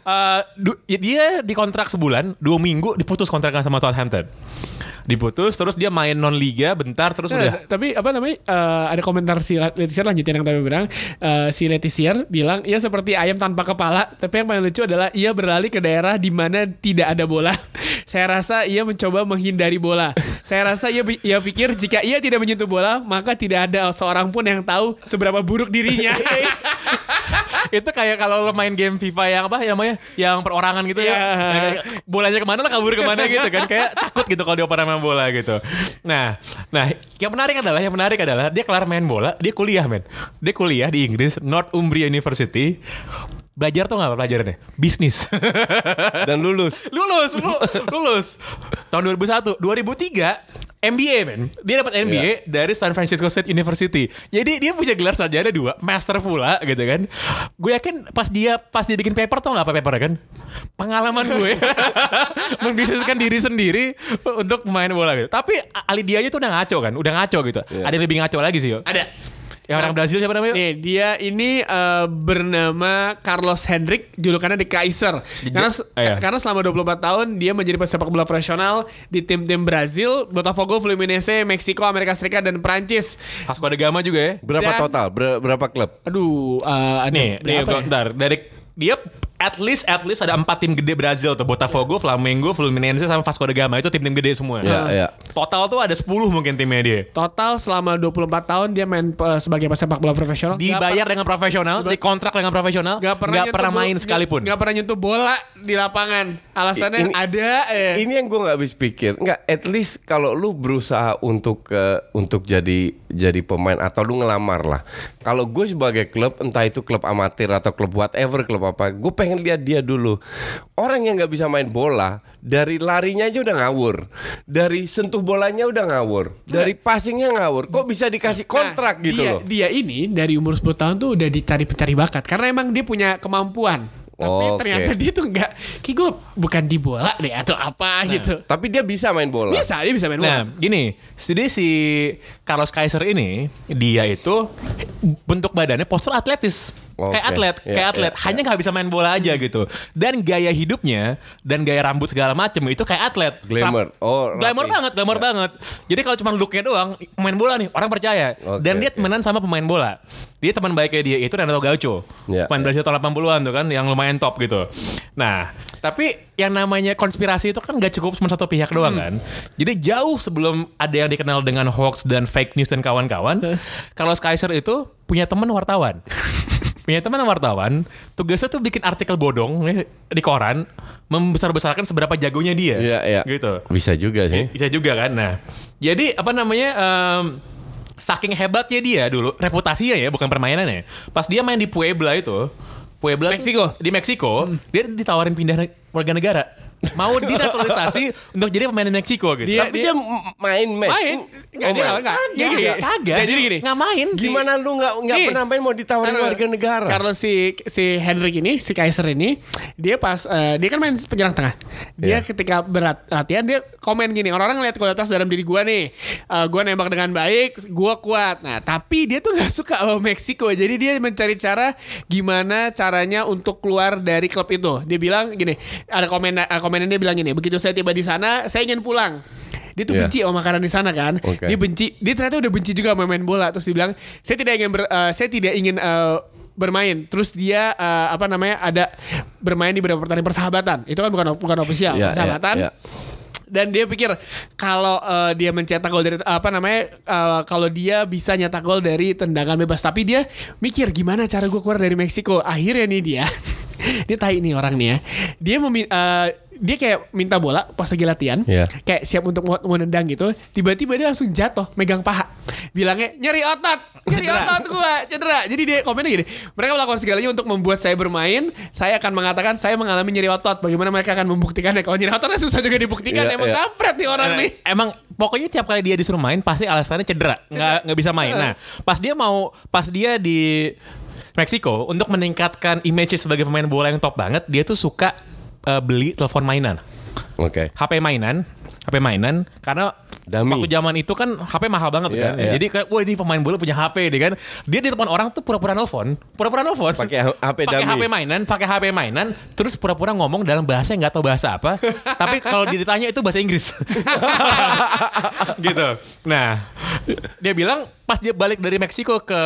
eh, ya dia dikontrak sebulan, dua minggu diputus kontraknya sama Southampton. Diputus terus dia main non liga bentar terus Nah, udah. tapi apa namanya eh, ada komentar si Letizier lanjutin yang tadi bilang eh, si Letizier bilang ia seperti ayam tanpa kepala tapi yang paling lucu adalah ia berlari ke daerah di mana tidak ada bola. Saya rasa ia mencoba menghindari bola. Saya rasa ia ia pikir jika ia tidak menyentuh bola maka tidak ada seorang pun yang tahu seberapa buruk dirinya itu kayak kalau lo main game FIFA yang apa yang namanya yang perorangan gitu Iya. ya Kayak bolanya ke mana lo kabur ke mana gitu kan. Kayak takut gitu kalau dia pernah main bola gitu. Nah nah yang menarik adalah yang menarik adalah dia kelar main bola dia kuliah men. Dia kuliah di Inggris Northumbria University belajar tuh nggak apa pelajarannya? Bisnis. Dan lulus. lulus lu- lulus. Tahun 2001 2003 MBA men. Dia dapat MBA dari San Francisco State University. Jadi dia punya gelar sarjana dua. Master pula gitu kan. Gue yakin pas dia pas dia bikin paper tau nggak apa paper kan? Pengalaman gue. Membisniskan diri sendiri untuk main bola gitu. Tapi Ali Dianya tuh udah ngaco kan? Udah ngaco gitu. Ada yang lebih ngaco lagi sih yo. Ada yang orang Brazil siapa namanya Nih, dia ini eh, bernama Carlos Hendrik, julukannya The Kaiser. Karena se- Ah, iya. karena selama 24 tahun dia menjadi pesepak bola profesional di tim-tim Brazil, Botafogo, Fluminense, Meksiko, Amerika Serikat dan Prancis. Vasco da Gama juga ya Berapa Dan- total? Ber- berapa klub? Aduh, eh, ada Nih, nih ya? dari dia at least at least ada empat tim gede Brazil tuh Botafogo, Flamengo, Fluminense sama Vasco da Gama itu tim-tim gede semua. Ya, ya. Total tuh ada 10 mungkin timnya dia. Total selama 24 tahun dia main eh, sebagai pesepak bola profesional. Dibayar dengan profesional, dikontrak dengan profesional, Gak pernah, nyentuh pernah main sekalipun. Nggak pernah nyentuh bola di lapangan. Alasannya Ini- ada eh. Ini yang gue nggak habis pikir. Nggak, at least kalau lu berusaha untuk ke untuk jadi jadi pemain atau lu ngelamar lah. Kalau gue sebagai klub, entah itu klub amatir atau klub whatever klub apa, gue pengen lihat dia dulu. Orang yang nggak bisa main bola, dari larinya aja udah ngawur, dari sentuh bolanya udah ngawur, dari passingnya ngawur. Kok bisa dikasih kontrak Nah, gitu dia, loh? Dia ini dari umur 10 tahun tuh udah dicari pencari bakat karena emang dia punya kemampuan. Tapi Oke. ternyata dia tuh enggak kayak gue bukan di bola deh atau apa gitu. Tapi dia bisa main bola. Bisa, dia bisa main bola. Nah, gini, jadi si Carlos Kaiser ini dia itu bentuk badannya postur atletis. Oke, Kayak atlet, iya, kayak atlet. iya, Hanya nggak bisa main bola aja gitu. Dan gaya hidupnya dan gaya rambut segala macem itu kayak atlet. Glamour. Oh, glamour rapi. banget, glamour banget. Jadi kalau cuma looknya doang, main bola nih orang percaya. Oke, dan dia temenan sama pemain bola. Dia teman baiknya dia itu Renato Gaucho. Iya, Pemain Brazil tahun 80-an tuh kan yang lumayan top gitu. Nah, tapi yang namanya konspirasi itu kan gak cukup cuma satu pihak doang kan. Jadi jauh sebelum ada yang dikenal dengan hoax dan fake news dan kawan-kawan, Carlos Kaiser itu punya teman wartawan. punya teman wartawan, tugasnya tuh bikin artikel bodong di koran, membesar-besarkan seberapa jagonya dia. Iya, iya. Gitu. Bisa juga sih. Bisa juga kan. Nah, jadi apa namanya em, saking hebatnya dia dulu reputasinya ya bukan permainannya. Pas dia main di Puebla itu, Puebla tuh- Meksiko. di Meksiko, dia ditawarin pindah warga negara. Mau dinaturalisasi untuk jadi pemain Meksiko gitu. Dia- Tapi dia, main match. main. Enggak, Oh, dia main. enggak. Kagak, Gini, kagak. Nah, jadi gini. Nggak main. Gimana lu nggak nggak Nih. pernah main mau ditawarin Karena- warga negara? Karena si si Hendrik ini, si Kaiser ini, dia pas eh, dia kan main penyerang tengah. Dia Iya. ketika berat latihan dia komen gini, orang-orang ngeliat kualitas dalam diri gua nih. Eh, gua nembak dengan baik, gua kuat. Nah, tapi dia tuh nggak suka sama Meksiko. Jadi dia mencari cara gimana caranya untuk keluar dari klub itu. Dia bilang gini, ada komen eh, komennya dia bilang gini, begitu saya tiba di sana, saya ingin pulang. Dia tuh Iya. benci sama makanan di sana kan. Oke. Dia benci, dia ternyata udah benci juga sama main bola. Terus dia bilang, saya tidak ingin ber- eh, saya tidak ingin eh, bermain. Terus dia eh, apa namanya ada bermain di beberapa pertandingan persahabatan. Itu kan bukan bukan official, Iya, persahabatan. iya, iya. Dan dia pikir kalau eh, dia mencetak gol dari apa namanya eh, kalau dia bisa nyetak gol dari tendangan bebas, tapi dia mikir gimana cara gue keluar dari Meksiko. Akhirnya nih dia, dia tai nih orang nih ya. Dia memi- eh, dia kayak minta bola pas lagi latihan, Iya. kayak siap untuk mau, mau nendang gitu. Tiba-tiba dia langsung jatuh, megang paha, bilangnya nyeri otot, nyeri Cedera. otot gua cedera. Jadi dia komennya gini, mereka melakukan segalanya untuk membuat saya bermain. Saya akan mengatakan saya mengalami nyeri otot. Bagaimana mereka akan membuktikannya? Kalau nyeri ototnya susah juga dibuktikan. Iya, Emang iya. kampret nih orang Nah, nih. Emang pokoknya tiap kali dia disuruh main pasti alasannya cedera, nggak nggak bisa main. Nah, pas dia mau pas dia di Meksiko untuk meningkatkan image sebagai pemain bola yang top banget, dia tuh suka eh, beli telepon mainan. Oke. HP mainan, HP mainan karena Dummy. waktu zaman itu kan HP mahal banget Iya, kan. iya. Jadi kayak wah ini pemain bola punya HP nih kan. Dia di depan orang tuh pura-pura nelfon, pura-pura nelfon. Pakai HP pakai dummy. HP mainan, pakai HP mainan, terus pura-pura ngomong dalam bahasa yang nggak tahu bahasa apa. tapi kalau ditanya itu bahasa Inggris. gitu. Nah, dia bilang pas dia balik dari Meksiko ke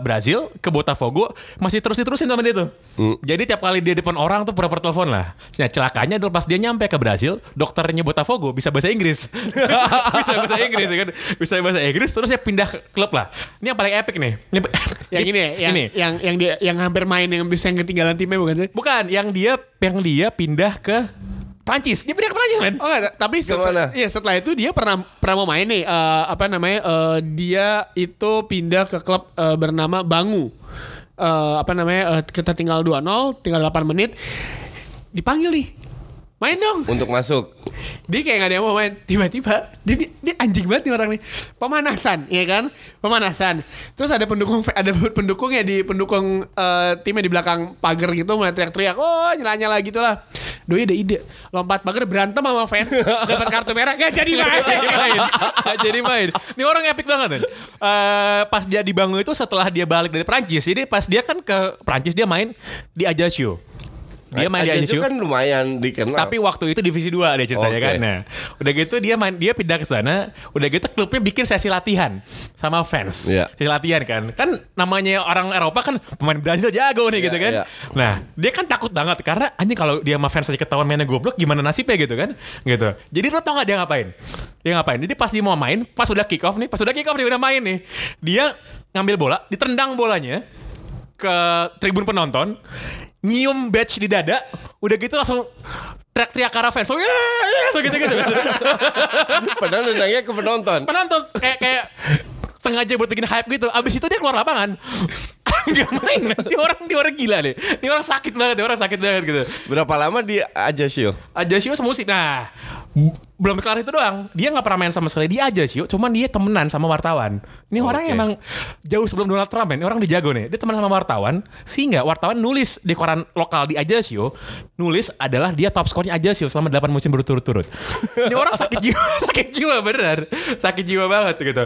Brazil, ke Botafogo, masih terus diterusin sama dia tuh. Hmm. Jadi tiap kali dia depan orang tuh pura-pura telepon lah. Nah, celakanya adalah pas dia nyampe ke Brazil, dokternya Botafogo bisa bahasa Inggris. bisa bahasa Inggris ya kan. Bisa bahasa Inggris terus dia pindah ke klub lah. Ini yang paling epic nih. Ini, Yang ini ya, yang ini. yang yang dia yang hampir main yang bisa yang ketinggalan timnya bukan sih? Bukan, yang dia yang dia pindah ke Prancis. Dia pindah ke Prancis, men. Oh enggak, tapi setelah, iya, setelah itu dia pernah pernah mau main nih eh, apa namanya? eh, dia itu pindah ke klub eh, bernama Bangu. Eh, apa namanya? eh, kita tinggal 2-0, tinggal 8 menit. Dipanggil nih. Main dong. Untuk masuk. Dia kayak gak ada yang mau main Tiba-tiba dia, dia, dia anjing banget nih orang nih Pemanasan ya kan Pemanasan Terus ada pendukung Ada pendukungnya di Pendukung eh, timnya di belakang pagar gitu Mulai teriak-teriak Oh nyala-nyala gitu lah Doi ada ide Lompat pagar berantem sama fans Dapat kartu merah Gak jadi main jadi main. Nggak jadi main. Ini orang epic banget kan. Eh, pas dia di Bangu itu setelah dia balik dari Prancis. Jadi pas dia kan ke Prancis dia main di Ajaccio. Dia main di Ajaccio Ajaccio. kan lumayan dikenal. Tapi waktu itu divisi 2 dia ceritanya Oke. kan. Nah, udah gitu dia main dia pindah ke sana, udah gitu klubnya bikin sesi latihan sama fans. Iya. Sesi latihan kan. Kan namanya orang Eropa kan pemain Brazil jago nih Iya, gitu kan. iya. Nah, dia kan takut banget karena anjing kalau dia sama fans aja ketahuan mainnya goblok gimana nasibnya gitu kan. Gitu. Jadi lo tau gak dia ngapain? Dia ngapain? Jadi pas dia mau main, pas udah kick off nih, pas udah kick off dia udah main nih. Dia ngambil bola, ditendang bolanya ke tribun penonton, nyium badge di dada, udah gitu langsung teriak-teriak ke arah fans, langsung, "Yeay, yeay," langsung gitu-gitu. Padahal nendangnya ke penonton. penonton kayak kayak sengaja buat bikin hype gitu. Abis itu dia keluar lapangan. Gak main. Dia orang dia orang gila deh. Dia orang sakit banget, dia orang sakit banget gitu. Berapa lama dia aja sih? Aja sih semusim. Nah, belum kelar itu doang. Dia nggak pernah main sama sekali. Dia aja sih, cuman dia temenan sama wartawan. Ini orang Oke. emang jauh sebelum Donald Trump. Ini orang dijago nih. Dia temenan sama wartawan, sehingga wartawan nulis di koran lokal di Ajaccio, nulis adalah dia top skornya Ajaccio selama 8 musim berturut-turut. Ini orang sakit jiwa, sakit jiwa beneran. Sakit jiwa banget gitu.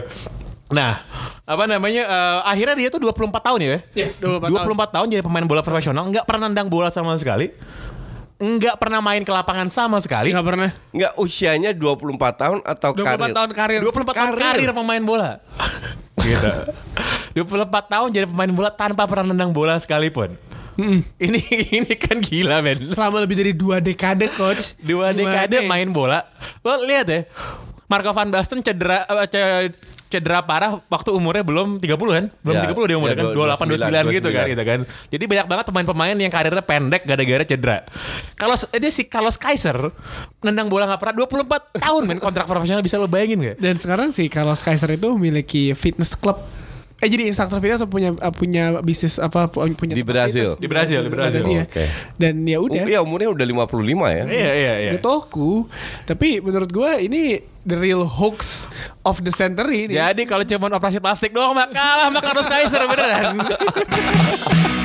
Nah, apa namanya? eh, akhirnya dia tuh 24 tahun ya? Iya, 24 24 tahun jadi pemain bola profesional, nggak pernah nendang bola sama sekali. Nggak pernah main ke lapangan sama sekali. Gak pernah Enggak usianya 24 tahun atau 24 karir? tahun karir 24 tahun karir pemain bola. gitu. 24 tahun jadi pemain bola tanpa pernah nendang bola sekalipun. Ini ini kan gila men. Selama lebih dari dua dekade coach Dua dekade main bola. Lo lihat ya. Marco van Basten cedera eh, cedera parah waktu umurnya belum 30 kan? Belum Ya, 30 dia umurnya ya, kan. dua- 28 29 gitu kan 29. gitu kan. Jadi banyak banget pemain-pemain yang karirnya pendek gara-gara cedera. Kalau ini si Carlos Kaiser nendang bola nggak pernah 24 tahun men kontrak profesional bisa lo bayangin gak? Dan sekarang sih Carlos Kaiser itu memiliki fitness club. Eh jadi instruktur fitness punya uh, punya bisnis apa pu- punya Di Brazil? fitness Di Brazil, di Brazil. Dia. Oke. Dan ya udah. Iya umurnya udah 55 ya. Iya iya iya. Udah toku. Tapi menurut gua ini the real hoax of the century ini. Jadi kalau cuma operasi plastik doang mah kalah sama Carlos Kaiser beneran.